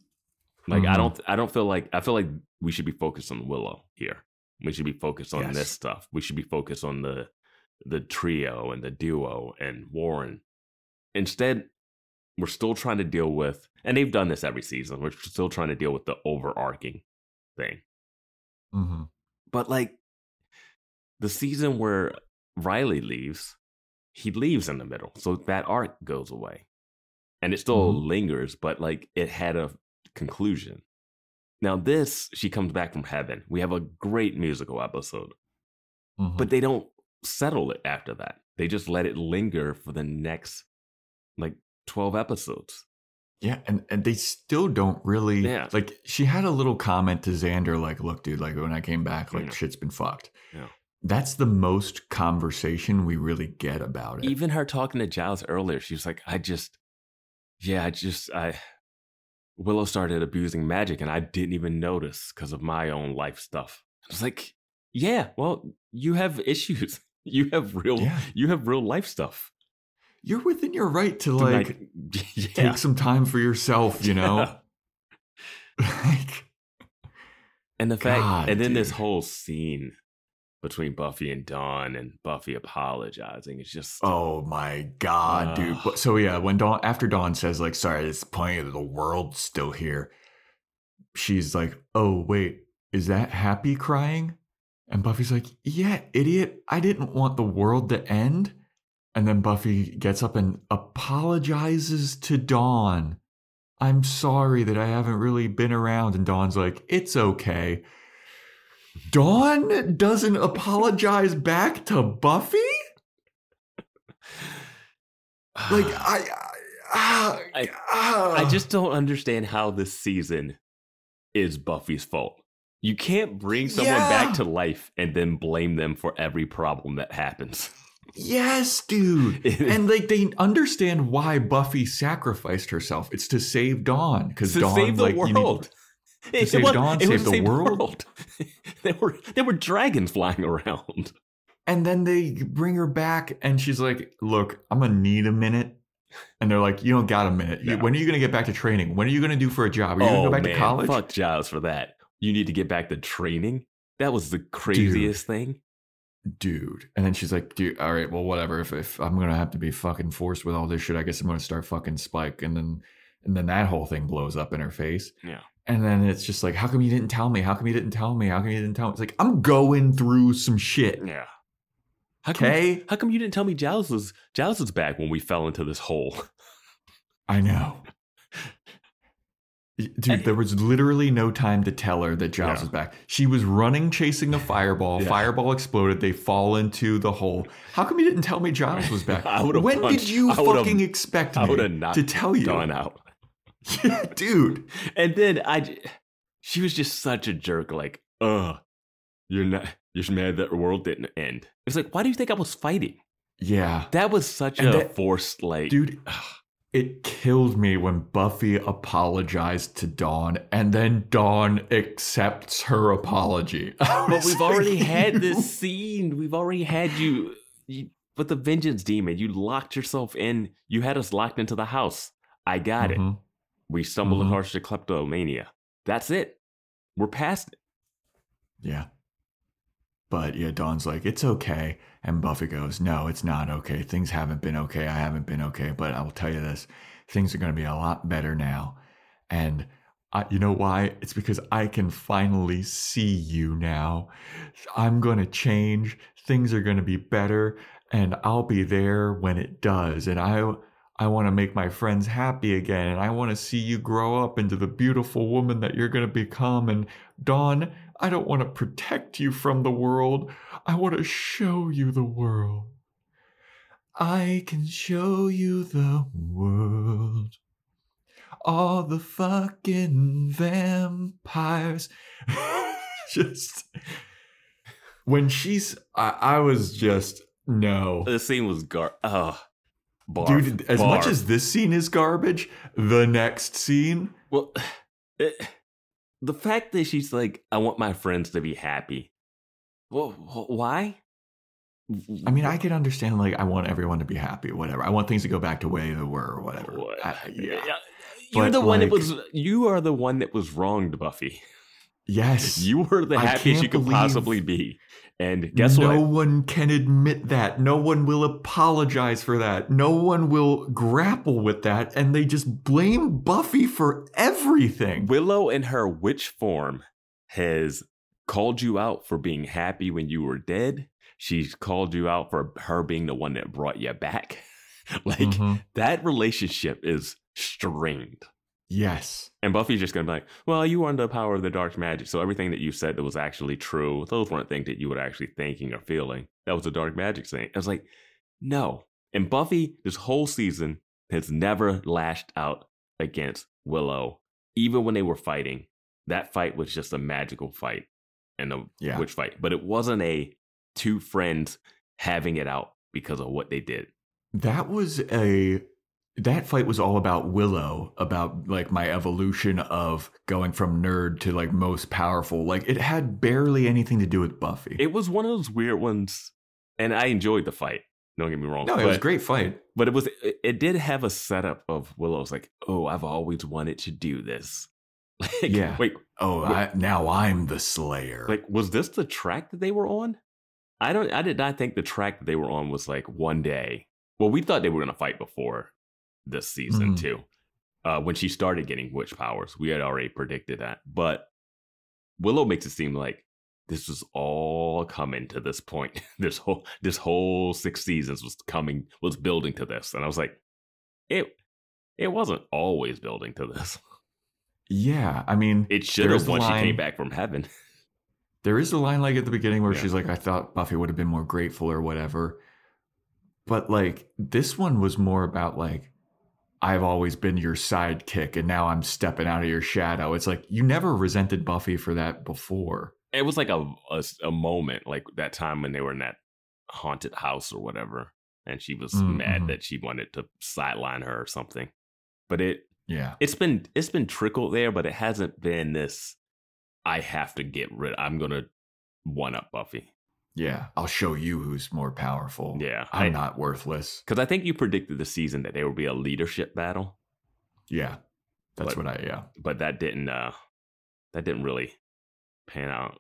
Like I Mhm. don't I don't feel like I feel like we should be focused on Willow here. We should be focused on Yes. this stuff. We should be focused on the the trio and the duo and Warren. Instead, we're still trying to deal with and they've done this every season. We're still trying to deal with the overarching thing. Mhm. But like the season where Riley leaves, he leaves in the middle. So that arc goes away. And it still Mhm. lingers, but like it had a conclusion. Now this, she comes back from heaven. We have a great musical episode, Mhm. but they don't settle it after that. They just let it linger for the next like 12 episodes. Yeah, and, and they still don't really Yeah. like she had a little comment to Xander, like, look, dude, like when I came back, like Yeah. shit's been fucked. Yeah. That's the most conversation we really get about it. Even her talking to Giles earlier, she was like, I just, yeah, I just, I, Willow started abusing magic and I didn't even notice because of my own life stuff. I was like, yeah, well, you have issues. You have real, Yeah. you have real life stuff. You're within your right to Like, like yeah. take some time for yourself, you know? like And the fact, God, and then this whole scene between Buffy and Dawn and Buffy apologizing. It's just Oh my god, dude. So yeah, when Dawn after Dawn says like, "Sorry, this point of the world still here," she's like, "Oh wait, is that Happy crying?" And Buffy's like, "Yeah, idiot. I didn't want the world to end." And then Buffy gets up and apologizes to Dawn. I'm sorry that I haven't really been around. And Dawn's like, "It's okay." Dawn doesn't apologize back to Buffy? Like I, I, I- ah. I just don't understand how this season is Buffy's fault. You can't bring someone Yeah. back to life and then blame them for every problem that happens. yes, dude. and like they understand why Buffy sacrificed herself. It's to save Dawn because Dawn save the like, you need- world. It, save was, Dawn, it save to the save world. there were there were dragons flying around. and then they bring her back, and she's like, "Look, I'm gonna need a minute." And they're like, "You don't got a minute. No. When are you gonna get back to training? When are you gonna do for a job? Are you gonna oh go back man, to college?" fuck Giles for that. You need to get back to training. That was the craziest thing. dude. And then she's like, dude, all right, well, whatever. If, if I'm gonna have to be fucking forced with all this shit, I guess I'm gonna start fucking Spike. And then and then that whole thing blows up in her face. Yeah. And then it's just like, how come you didn't tell me? How come you didn't tell me? How come you didn't tell me? It's like, I'm going through some shit. Yeah. How come, Okay? how come you didn't tell me Giles was Giles was back when we fell into this hole? I know. Dude, there was literally no time to tell her that Giles Yeah. was back. She was running, chasing the fireball. Yeah. Fireball exploded. They fall into the hole. How come you didn't tell me Giles was back? I when punched- did you I fucking expect me to tell you? Dawn out. Yeah, dude. And then I, she was just such a jerk. Like, ugh, you're not, you're just mad that the world didn't end. It's like, why do you think I was fighting? Yeah, That was such And a that- forced, like, dude. It killed me when Buffy apologized to Dawn, and then Dawn accepts her apology. But we've already had this scene. We've already had you, you with the vengeance demon. You locked yourself in. You had us locked into the house. I got it. Mm-hmm. We stumbled Mhm. across the kleptomania. That's it. We're past it. Yeah. But yeah, Dawn's like, it's okay. And Buffy goes, no, it's not okay. Things haven't been okay. I haven't been okay. But I will tell you this things are going to be a lot better now. And I, you know why? It's because I can finally see you now. I'm going to change. Things are going to be better. And I'll be there when it does. And I. I want to make my friends happy again, and I want to see you grow up into the beautiful woman that you're going to become. And Dawn, I don't want to protect you from the world. I want to show you the world. I can show you the world. All the fucking vampires. just when she's, I, I was just no. The scene was gar. Oh, barf, Dude, as much as this scene is garbage, the next scene, Well, it, the fact that she's like, I want my friends to be happy. Well, why? I mean, I can understand, like, I want everyone to be happy, whatever. I want things to go back to the way they were, or whatever. What? I- yeah. You're But, the one that was. You are the one that was wronged, Buffy. Yes. You were the happiest you could believe- possibly be. And guess no what? No one can admit that. No one will apologize for that. No one will grapple with that. And they just blame Buffy for everything. Willow in her witch form has called you out for being happy when you were dead. She's called you out for her being the one that brought you back. like Mhm. that relationship is strained. Yes. And Buffy's just gonna be like, well, you were under the power of the dark magic. So everything that you said that was actually true, those weren't things that you were actually thinking or feeling. That was a dark magic thing. I was like, no. And Buffy, this whole season, has never lashed out against Willow, even when they were fighting. That fight was just a magical fight and a Yeah. witch fight. But it wasn't a two friends having it out because of what they did. That was a that fight was all about Willow, about like my evolution of going from nerd to like most powerful. Like it had barely anything to do with Buffy. It was one of those weird ones, and I enjoyed the fight. Don't get me wrong. no, it was a great fight. But it was it, it did have a setup of Willow's like, oh, I've always wanted to do this. Like, Yeah. Wait, Oh, I, now I'm the Slayer. like was this the track that they were on? I don't. I did not think the track that they were on was like one day. Well, we thought they were gonna fight before this season Mhm. too. Uh, when she started getting witch powers, we had already predicted that. But Willow makes it seem like this was all coming to this point. this whole this whole six seasons was coming was building to this, and I was like, it it wasn't always building to this. Yeah, I mean, It should have once she came back from heaven. There is a line like at the beginning where Yeah. she's like, I thought Buffy would have been more grateful or whatever. But like this one was more about like, I've always been your sidekick and now I'm stepping out of your shadow. It's like you never resented Buffy for that before. it was like a, a a moment like that time when they were in that haunted house or whatever and she was Mm, mad mhm. that she wanted to sideline her or something but it Yeah. it's been it's been trickled there but it hasn't been this i have to get rid i'm gonna one up buffy Yeah. I'll show you who's more powerful. yeah I'm I, not worthless. because i think you predicted the season that there would be a leadership battle Yeah. That's But- what I, yeah. but that didn't uh that didn't really pan out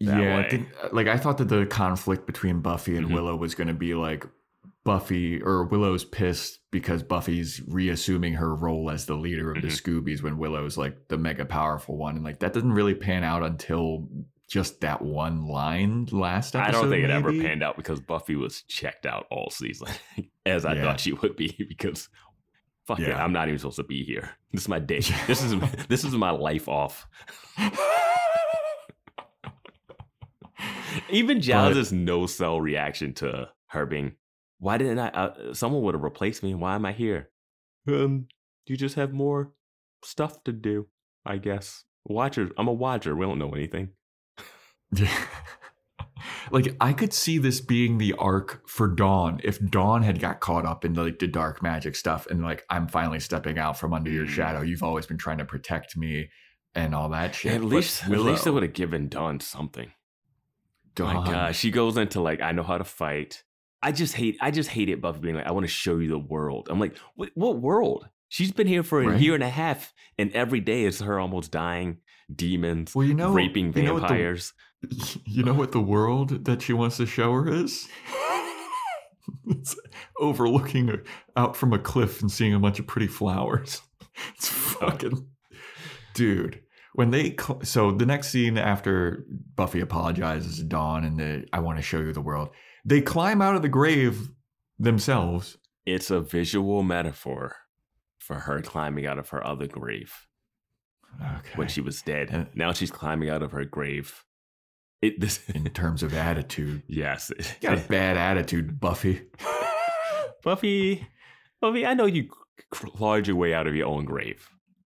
yeah. I think, uh, like I thought that the conflict between Buffy and Mhm. Willow was going to be like Buffy or Willow's pissed because Buffy's reassuming her role as the leader of the Mhm. Scoobies when Willow's like the mega powerful one, and like that doesn't really pan out until just that one line last episode. I don't think it ever panned out because Buffy was checked out all season, as I Yeah. thought she would be. Because fuck it, I'm not even supposed to be here. This is my day. This is this is my life off. Even Giles's no cell reaction to her being, why didn't I? Uh, someone would have replaced me. Why am I here? Um, you just have more stuff to do, I guess. Watcher, I'm a watcher. We don't know anything. Yeah. like I could see this being the arc for Dawn if Dawn had got caught up in like the dark magic stuff and like I'm finally stepping out from under your Mm. shadow. You've always been trying to protect me and all that shit. At But least, at least it would have given Dawn something. Dawn, My God, she goes into like, I know how to fight. I just hate, I just hate it Buffy being like, I want to show you the world. I'm like, what, what world? She's been here for a Right. year and a half, and every day is her almost dying, demons, Well, you know, raping you know vampires. you know what the world that she wants to show her is? it's overlooking out from a cliff and seeing a bunch of pretty flowers. It's fucking dude. When they cl- so the next scene after Buffy apologizes to Dawn and the I want to show you the world, they climb out of the grave themselves. It's a visual metaphor for her climbing out of her other grave Okay. when she was dead. Now she's climbing out of her grave. It this in terms of attitude, yes. you got a bad attitude, Buffy. Buffy, Buffy, I know you clawed your way out of your own grave,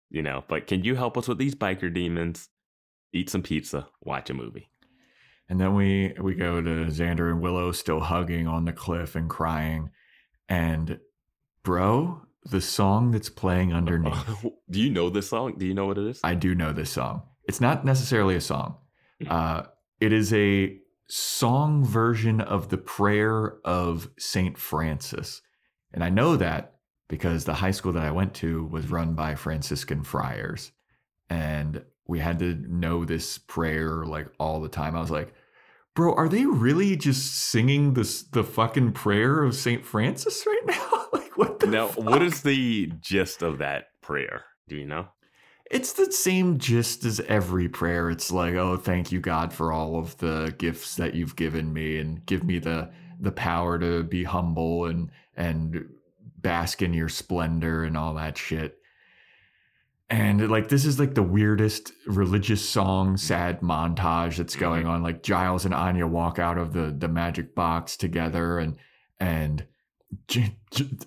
you know, but can you help us with these biker demons? Eat some pizza, watch a movie. And then we we go to Xander and Willow still hugging on the cliff and crying. And bro, the song that's playing underneath. Do you know this song? Do you know what it is? I do know this song. It's not necessarily a song. Uh, it is a song version of the prayer of Saint Francis. And I know that because the high school that I went to was run by Franciscan friars. And we had to know this prayer like all the time. I was like, bro, are they really just singing this the fucking prayer of Saint Francis right now? like what the now, fuck? what is the gist of that prayer? Do you know? It's the same gist as every prayer. It's like, oh, thank you, God, for all of the gifts that you've given me, and give me the the power to be humble and and bask in your splendor and all that shit. And like this is like the weirdest religious song, mm-hmm. sad montage that's mm-hmm. going on. Like Giles and Anya walk out of the the magic box together, and and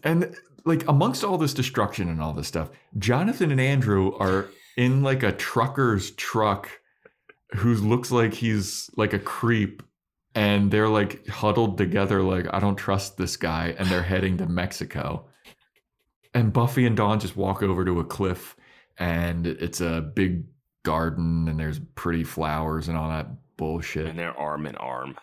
and like amongst all this destruction and all this stuff, Jonathan and Andrew are in like a trucker's truck who looks like he's like a creep and they're like huddled together like I don't trust this guy and they're heading to Mexico. And Buffy and Dawn just walk over to a cliff and it's a big garden and there's pretty flowers and all that bullshit. And they're arm in arm.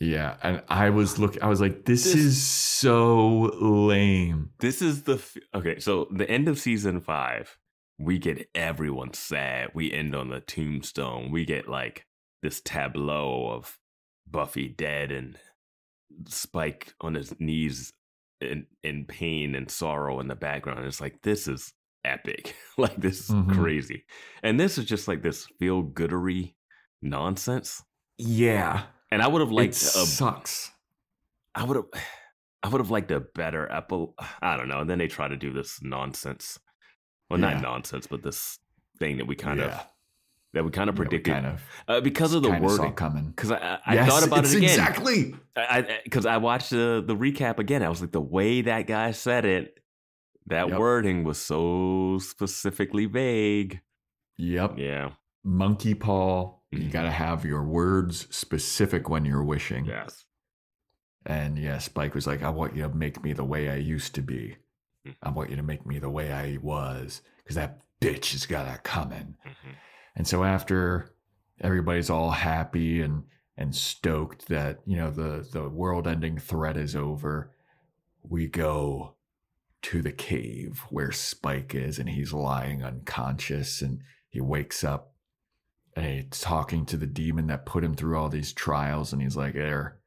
Yeah, and I was look I was like this, This- is so lame. This is the f- okay. So the end of season five, we get everyone sad. We end on the tombstone. We get like this tableau of Buffy dead and Spike on his knees in in pain and sorrow in the background. It's like this is epic. like this is Mhm. crazy. And this is just like this feel goodery nonsense. Yeah. And I would have It liked a sucks. I would have I would have liked a better epi- I don't know. And then they try to do this nonsense. Well, Yeah. not nonsense, but this thing that we kind Yeah. of that we kind of predicted kind of, uh, because of the wording. coming. Because I, I, I Yes, thought about it again. Exactly. I because I, watched the the recap again. I was like, the way that guy said it, that Yep. wording was so specifically vague. Yep. Yeah. Monkey paw. You Mhm. got to have your words specific when you're wishing. Yes. And yeah, Spike was like, I want you to make me the way I used to be. Mhm. I want you to make me the way I was. Because that bitch has got that coming. Mhm. And so after everybody's all happy and and stoked that, you know, the the world ending threat is over, we go to the cave where Spike is and he's lying unconscious and he wakes up he's talking to the demon that put him through all these trials and he's like, "There,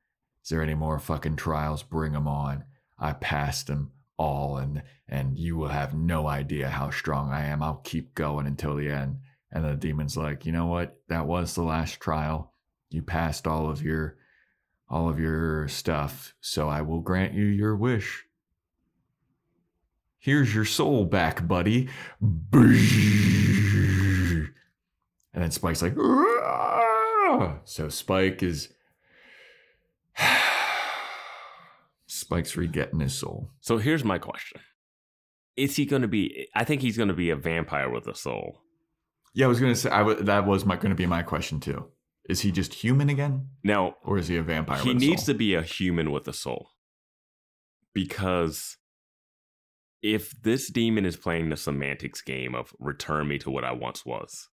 is there any more fucking trials? Bring them on. I passed them all and and you will have no idea how strong I am. I'll keep going until the end." And the demon's like, "You know what? That was the last trial. You passed all of your all of your stuff, so I will grant you your wish." Here's your soul back, buddy. And then Spike's like, "Ah!" so Spike is. Spike's re-getting his soul. So here's my question: Is he going to be? I think he's going to be a vampire with a soul. Yeah, I was gonna say I w- that was my going to be my question too. Is he just human again, Now or is he a vampire? he with a needs soul? to be a human with a soul because if this demon is playing the semantics game of return me to what I once was,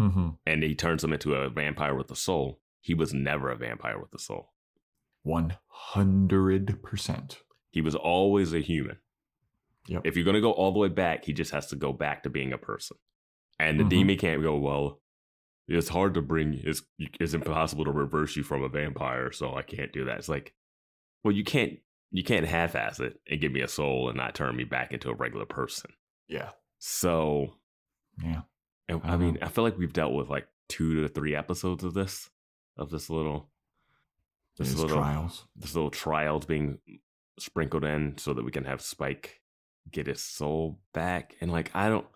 Mhm. and he turns him into a vampire with a soul, he was never a vampire with a soul. One hundred percent. He was always a human. Yep. If you're going to go all the way back, he just has to go back to being a person. And the Mhm. demon can't go, well, it's hard to bring, it's, it's impossible to reverse you from a vampire, so I can't do that. It's like, well, you can't, you can't half-ass it and give me a soul and not turn me back into a regular person. Yeah. So, Yeah. And, I I mean, know. I feel like we've dealt with like two to three episodes of this, of this little, this little, trials. this little trials being sprinkled in so that we can have Spike get his soul back. And like, I don't,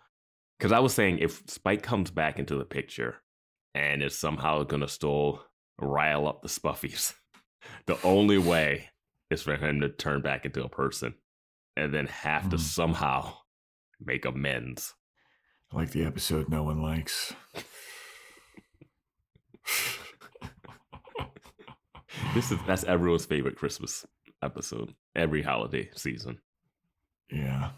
because I was saying if Spike comes back into the picture and is somehow going to still rile up the Spuffies, the only way is for him to turn back into a person and then have to Hmm. somehow make amends. Like the episode no one likes. This is that's everyone's favorite Christmas episode every holiday season. Yeah.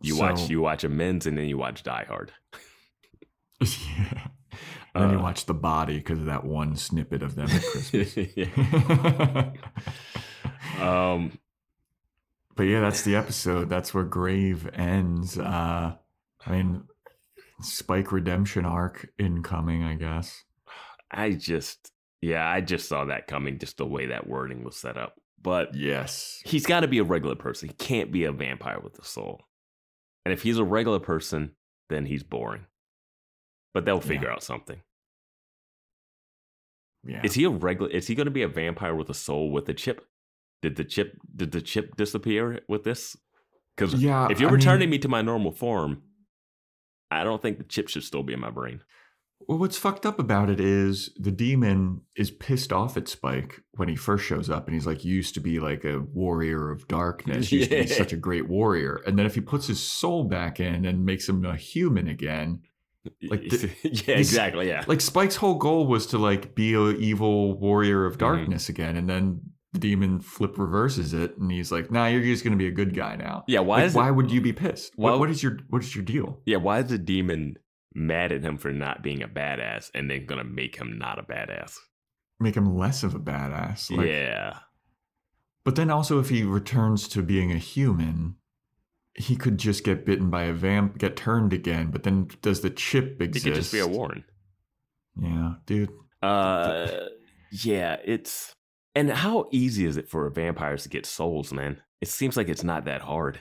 You So- watch you watch amends and then you watch Die Hard. yeah. And then you Uh, watch the body because of that one snippet of them at Christmas. Yeah. um, but yeah, that's the episode. That's where Grave ends. Uh, I mean, Spike redemption arc incoming, I guess. I just yeah, I just saw that coming. Just the way that wording was set up, but Yes. he's got to be a regular person. He can't be a vampire with a soul. And if he's a regular person, then he's boring. But they'll figure out something. Yeah. Is he a regular? Is he going to be a vampire with a soul with a chip? Did the chip? Did the chip disappear with this? Because yeah. if you're I mean, returning me to my normal form, I don't think the chip should still be in my brain. Well, what's fucked up about it is the demon is pissed off at Spike when he first shows up, and he's like, "You used to be like a warrior of darkness. You used to be such a great warrior." And then if he puts his soul back in and makes him a human again, Like the- yeah, exactly. Yeah. like Spike's whole goal was to like be a evil warrior of Mhm. darkness again, and then the demon flip reverses it, and he's like, "Nah, you're just gonna be a good guy now." yeah. Why Like, is why it, would you be pissed? Why What, what is your what is your deal? Yeah. Why is the demon mad at him for not being a badass and then gonna make him not a badass? Make him less of a badass. Like, yeah. But then also, if he returns to being a human, he could just get bitten by a vamp, get turned again. But then, does the chip He exist? could just be a Warren. Yeah, dude. Uh, Yeah, it's and how easy is it for vampires to get souls, man? It seems like it's not that hard.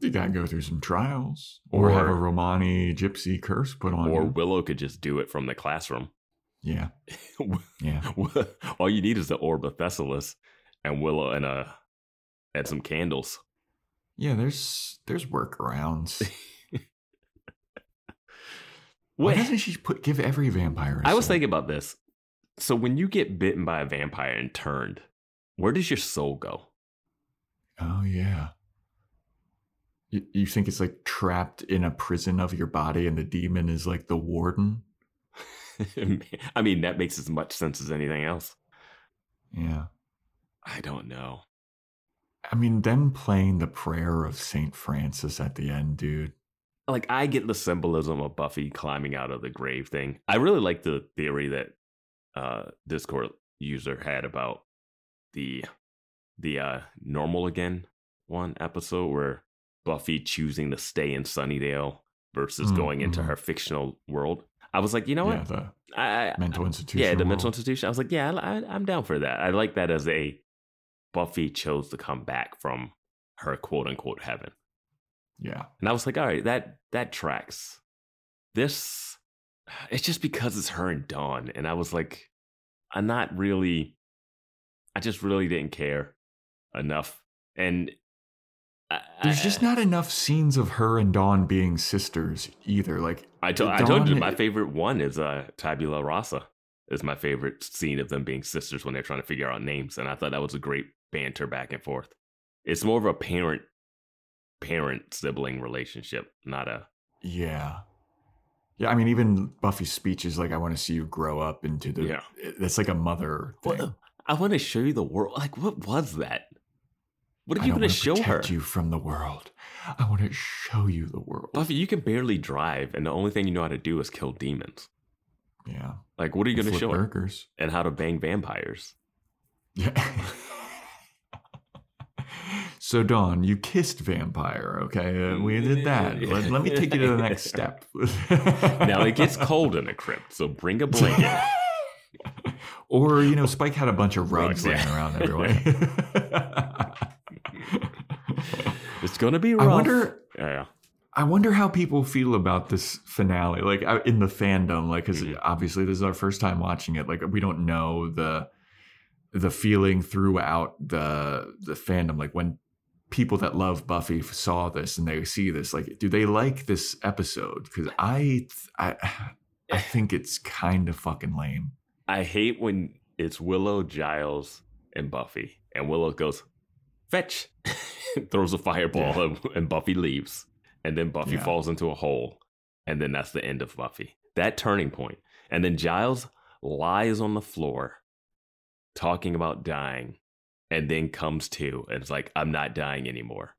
You gotta go through some trials, or, have a Romani gypsy curse put on Or you. Willow could just do it from the classroom. Yeah, yeah. All you need is the orb of Thessalus and Willow and uh and some candles. Yeah, there's there's workarounds. Why doesn't she put give every vampire? I I was thinking about this. So when you get bitten by a vampire and turned, where does your soul go? Oh yeah. You, you think it's like trapped in a prison of your body, and the demon is like the warden? I mean, that makes as much sense as anything else. Yeah. I don't know. I mean, them playing the prayer of Saint Francis at the end, dude. Like I get the symbolism of Buffy climbing out of the grave thing. I really like the theory that uh Discord user had about the the uh normal again one episode where Buffy choosing to stay in Sunnydale versus Mm, going into mhm. her fictional world. I was like, you know yeah, what? the I, I, mental institution. yeah, the mental institution. I was like, yeah, I, I'm down for that. I like that as a Buffy chose to come back from her quote unquote heaven. Yeah. And I was like, all right, that that tracks. This it's just because it's her and Dawn. And I was like, I'm not really I just really didn't care enough. And I, There's I- just not enough scenes of her and Dawn being sisters either. Like I, to, I told you my favorite one is uh Tabula Rasa is my favorite scene of them being sisters when they're trying to figure out names. And I thought that was a great banter back and forth. It's more of a parent parent sibling relationship, not a Yeah. Yeah, I mean, even Buffy's speech is like, I want to see you grow up into the. Yeah. That's like a mother thing. What? I want to show you the world. Like, what was that? What are I you going to show her? protect you from the world. I want to show you the world. Buffy, you can barely drive, and the only thing you know how to do is kill demons. yeah. Like, what are you going to show her? And how to bang vampires. Yeah. so, Dawn, you kissed Vampire, okay? Uh, we did that. Let, let me take you to the next step. now it gets cold in the crypt, so bring a blanket. or, you know, Spike had a bunch of rugs laying yeah. around everywhere. it's going to be I wonder. Yeah. I wonder how people feel about this finale, like uh, in the fandom, like because Mhm. obviously this is our first time watching it. Like we don't know the the feeling throughout the the fandom. Like when people that love Buffy saw this and they see this, like do they like this episode? Because I I I eh. think it's kind of fucking lame. I hate when it's Willow, Giles, and Buffy, and Willow goes, fetch, throws a fireball, and, and Buffy leaves. And then Buffy Yeah. falls into a hole. And then that's the end of Buffy. That turning. And then Giles lies on the floor talking about dying and then comes to and it's like, I'm not dying anymore.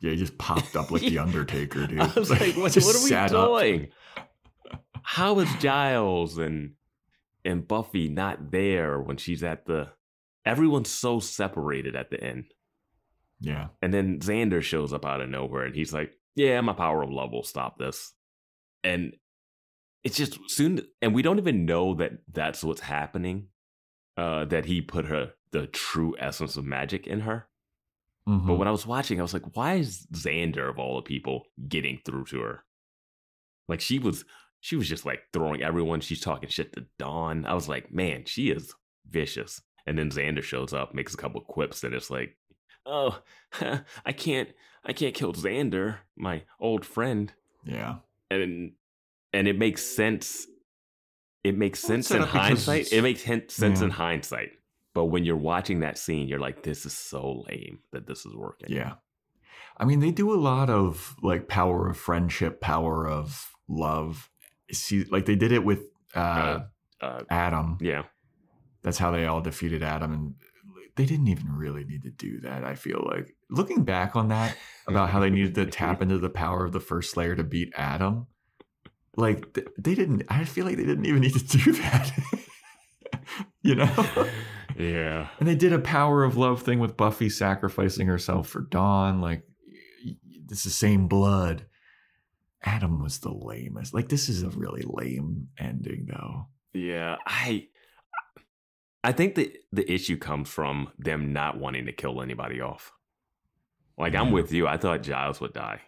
Yeah, he just popped up like the Undertaker, dude. I was like, what, what are we doing? How is Giles and and Buffy not there when she's at the everyone's so separated at the end. Yeah, And then Xander shows up out of nowhere and he's like, Yeah, my power of love will stop this. And it's just soon and we don't even know that that's what's happening. Uh that he put her the true essence of magic in her. Mhm. But when I was watching, I was like, why is Xander of all the people getting through to her? Like she was she was just like throwing everyone, she's talking shit to Dawn. I was like, man, she is vicious. And then Xander shows up, makes a couple quips, and it's like, oh, I can't I can't kill Xander, my old friend. yeah, And and it makes sense. It makes Well, sense in hindsight. It makes sense in hindsight. But when you're watching that scene, you're like, this is so lame that this is working. Yeah. I mean, they do a lot of like power of friendship, power of love. See, like they did it with uh, Uh, Adam. yeah. That's how they all defeated Adam. And they didn't even really need to do that, I feel like. Looking back on that, about how they needed to tap into the power of the first Slayer to beat Adam, like they didn't, I feel like they didn't even need to do that. you know? Yeah. And they did a power of love thing with Buffy sacrificing herself for Dawn. Like, it's the same blood. Adam was the lamest. Like, this is a really lame ending, though. Yeah. I I think the the issue comes from them not wanting to kill anybody off. Like I'm with you. I thought Giles would die.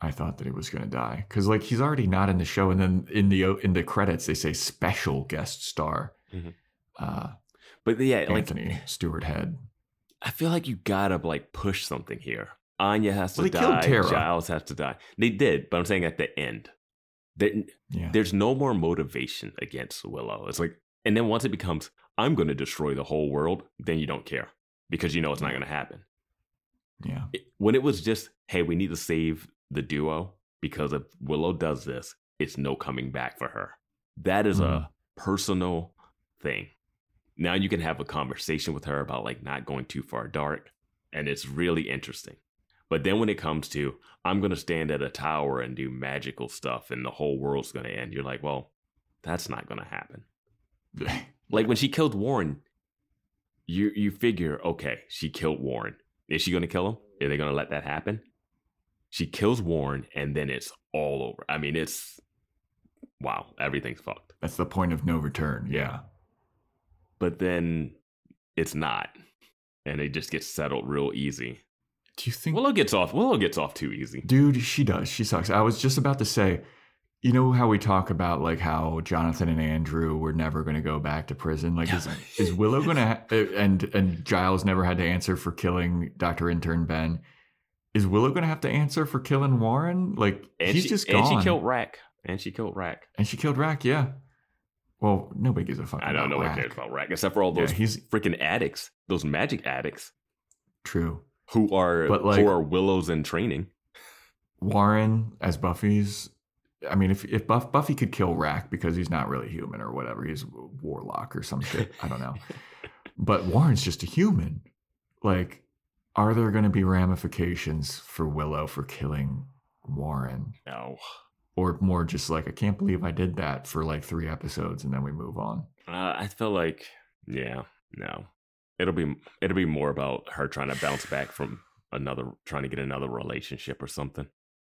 I thought that he was going to die because, like, he's already not in the show, and then in the in the credits they say special guest star, Mhm. uh, But yeah, like Anthony Stewart Head. I feel like you gotta like push something here. Anya has to Well, die. Giles has to die. They did, but I'm saying at the end, there, Yeah, there's no more motivation against Willow. It's like, and then once it becomes, I'm going to destroy the whole world, then you don't care because you know it's not going to happen. yeah, It- when it was just, hey, we need to save the duo because if Willow does this, it's no coming back for her. That is Mhm. a personal thing. Now you can have a conversation with her about like not going too far dark, and it's really interesting. But then when it comes to, I'm going to stand at a tower and do magical stuff and the whole world's going to end, you're like, well, that's not going to happen. Like when she killed Warren, you you figure, okay, she killed Warren. Is she gonna kill him? Are they gonna let that happen? She kills Warren, and then it's all over. I mean, it's wow, everything's fucked. that's the point of no return. Yeah, But then it's not, and it just gets settled real easy. do you think? Willow gets off. Willow gets off too easy. Dude, she does. She sucks. I was just about to say, you know how we talk about like how Jonathan and Andrew were never going to go back to prison. Like, is, is Willow going to ha- uh, and and Giles never had to answer for killing Doctor Intern Ben? Is Willow going to have to answer for killing Warren? Like, And he's she, just and she killed Rack. And she killed Rack. and she killed Rack. Yeah. Well, nobody gives a fuck. I don't know what Rack. cares about Rack except for all Yeah, those he's freaking addicts, those magic addicts true. who are But, like- who are Willows in training. Warren as Buffy's. I mean, if if Buff, Buffy could kill Rack because he's not really human or whatever, he's a warlock or some shit. I don't know. But Warren's just a human. Like, are there going to be ramifications for Willow for killing Warren, No. Or more just like I can't believe I did that for like three episodes and then we move on? Uh, I feel like, yeah, no. It'll be it'll be more about her trying to bounce back from another, trying to get another relationship or something.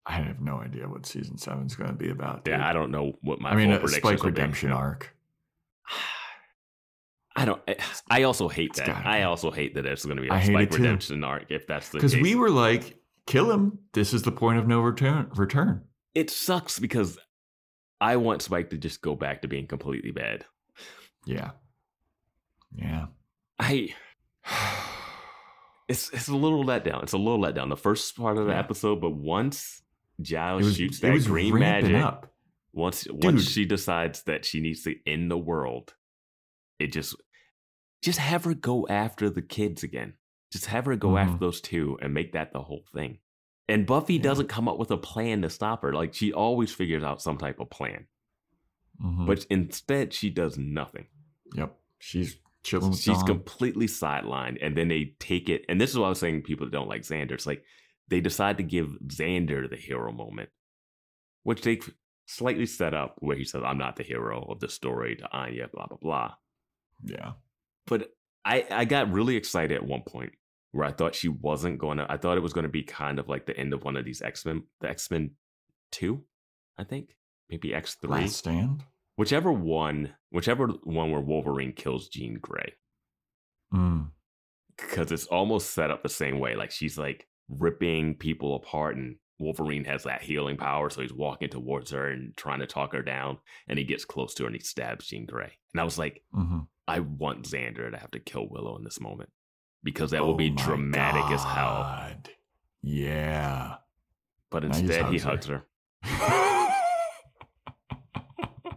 I have no idea what season seven's going to be about. Yeah. I don't know what my. I mean, predictions Spike will be. redemption arc. I don't. I- also hate It's that. I also hate that there's going to be a Spike redemption arc if that's the Because we were like, kill him. This is the point of no return. Return. It sucks because I want Spike to just go back to being completely bad. Yeah. Yeah. I. It's it's a little letdown. It's a little letdown. The first part of the Yeah. episode, but once Giles was, shoots that green magic, up. once once she decides that she needs to end the world, it just just have her go after the kids again. Just have her go Mhm. after those two and make that the whole thing. And Buffy Yeah. doesn't come up with a plan to stop her. Like she always figures out some type of plan, Mhm. but instead she does nothing. yep. She's chilling She's Dawn. completely sidelined, and then they take it. And this is what I was saying. People don't like Xander, it's like they decide to give Xander the hero moment, which they slightly set up where he says, "I'm not the hero of the story" to Anya, blah blah blah. yeah. But I I got really excited at one point where I thought she wasn't going to. I thought it was going to be kind of like the end of one of these X Men, the X Men two, I think maybe X three, Last stand. whichever one, whichever one where Wolverine kills Jean Grey. Mm. because it's almost set up the same way. Like she's like ripping people apart, and Wolverine has that healing power, so he's walking towards her and trying to talk her down, and he gets close to her and he stabs Jean Grey. And I was like, hmm I want Xander to have to kill Willow in this moment because that will Oh be my dramatic as hell. Yeah. But instead, he hugs her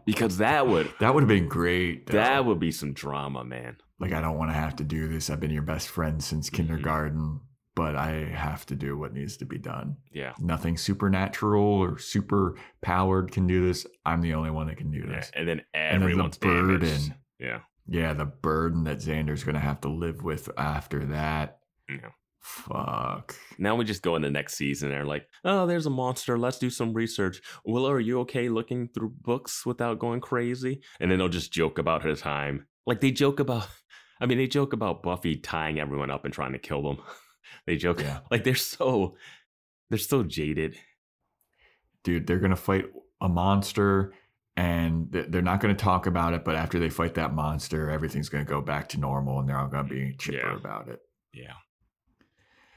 because that would that would have been great. though. that would be some drama, man. like I don't want to have to do this. I've been your best friend since Mhm. kindergarten, but I have to do what needs to be done. Yeah. Nothing supernatural or super powered can do this. I'm the only one that can do yeah. this. And then And then the everyone's burden. damaged. Yeah. Yeah, the burden that Xander's gonna have to live with after that. Yeah. Fuck. Now we just go in the next season and they're like, oh, there's a monster. Let's do some research. Willow, are you okay looking through books without going crazy? And then they'll just joke about her time. Like they joke about, I mean, they joke about Buffy tying everyone up and trying to kill them. they joke, Yeah. like they're so, they're so jaded. Dude, they're gonna fight a monster and they're not going to talk about it. But after they fight that monster, everything's going to go back to normal, and they're all going to be chipper Yeah. about it. Yeah.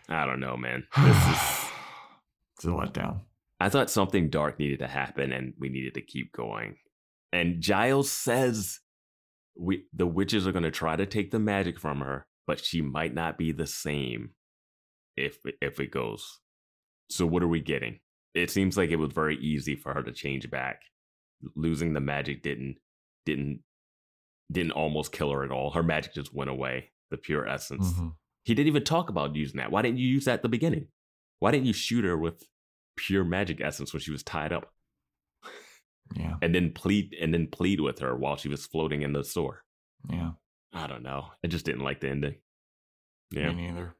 I don't know, man. This is. It's a letdown. I thought something dark needed to happen, and we needed to keep going. And Giles says we the witches are going to try to take the magic from her, but she might not be the same if if it goes. So what are we getting? It seems like it was very easy for her to change back. Losing the magic didn't didn't didn't almost kill her at all. Her magic just went away. The pure essence. Mhm. He didn't even talk about using that. Why didn't you use that at the beginning? Why didn't you shoot her with pure magic essence when she was tied up, Yeah, and then plead and then plead with her while she was floating in the store? yeah. I don't know. I just didn't like the ending. Yeah. Me neither.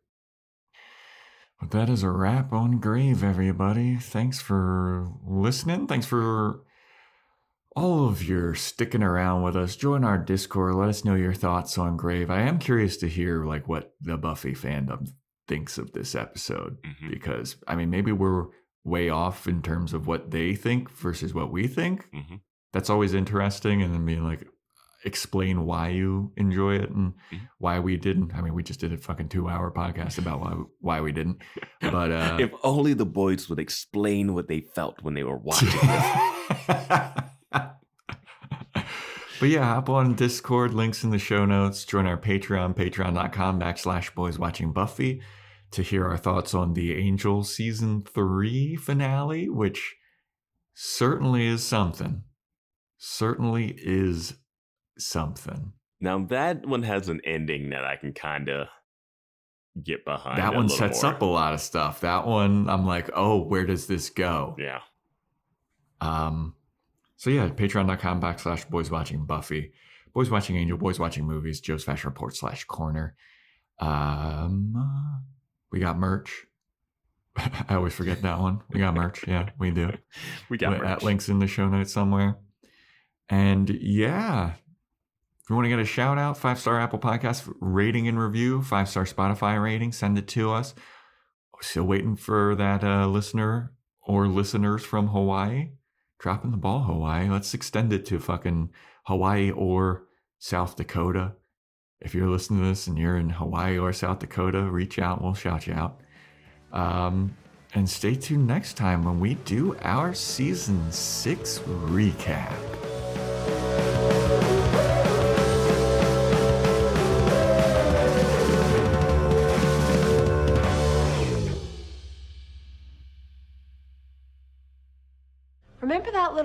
But that is a wrap on Grave, everybody. Thanks for listening. Thanks for all of your sticking around with us. Join our Discord. Let us know your thoughts on Grave. I am curious to hear like what the Buffy fandom thinks of this episode Mhm. because I mean maybe we're way off in terms of what they think versus what we think. Mhm. That's always interesting, and then being like, explain why you enjoy it and Mhm. why we didn't. I mean, we just did a fucking two hour podcast about why why we didn't. But uh, if only the boys would explain what they felt when they were watching this. But yeah, hop on Discord, links in the show notes. Join our Patreon, patreon.com backslash boys watching Buffy to hear our thoughts on the Angel season three finale, which certainly is something. Certainly is something. Now that one has an ending that I can kind of get behind. that one sets more. up a lot of stuff. That one, I'm like, oh, where does this go? Yeah. Um, so yeah, patreon.com backslash boys watching Buffy, boys watching Angel, boys watching movies, Joe's Fashion Report slash corner. Um, we got merch. I always forget that one. We got merch. Yeah, we do. We got merch. link's in the show notes somewhere. And yeah, if you want to get a shout out, five star Apple Podcast rating and review, five star Spotify rating, send it to us. Still waiting for that uh, listener or listeners from Hawaii. Dropping the ball, Hawaii. Let's extend it to fucking Hawaii or South Dakota. If you're listening to this and you're in Hawaii or South Dakota, reach out. We'll shout you out. Um, and stay tuned next time when we do our season six recap.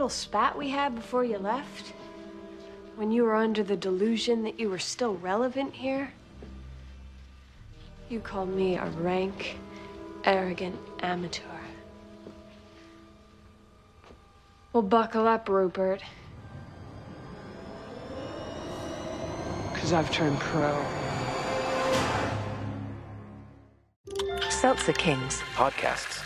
Little spat we had before you left? When you were under the delusion that you were still relevant here? You called me a rank, arrogant amateur. Well, buckle up, Rupert. Because I've turned pro. Seltzer Kings. Podcasts.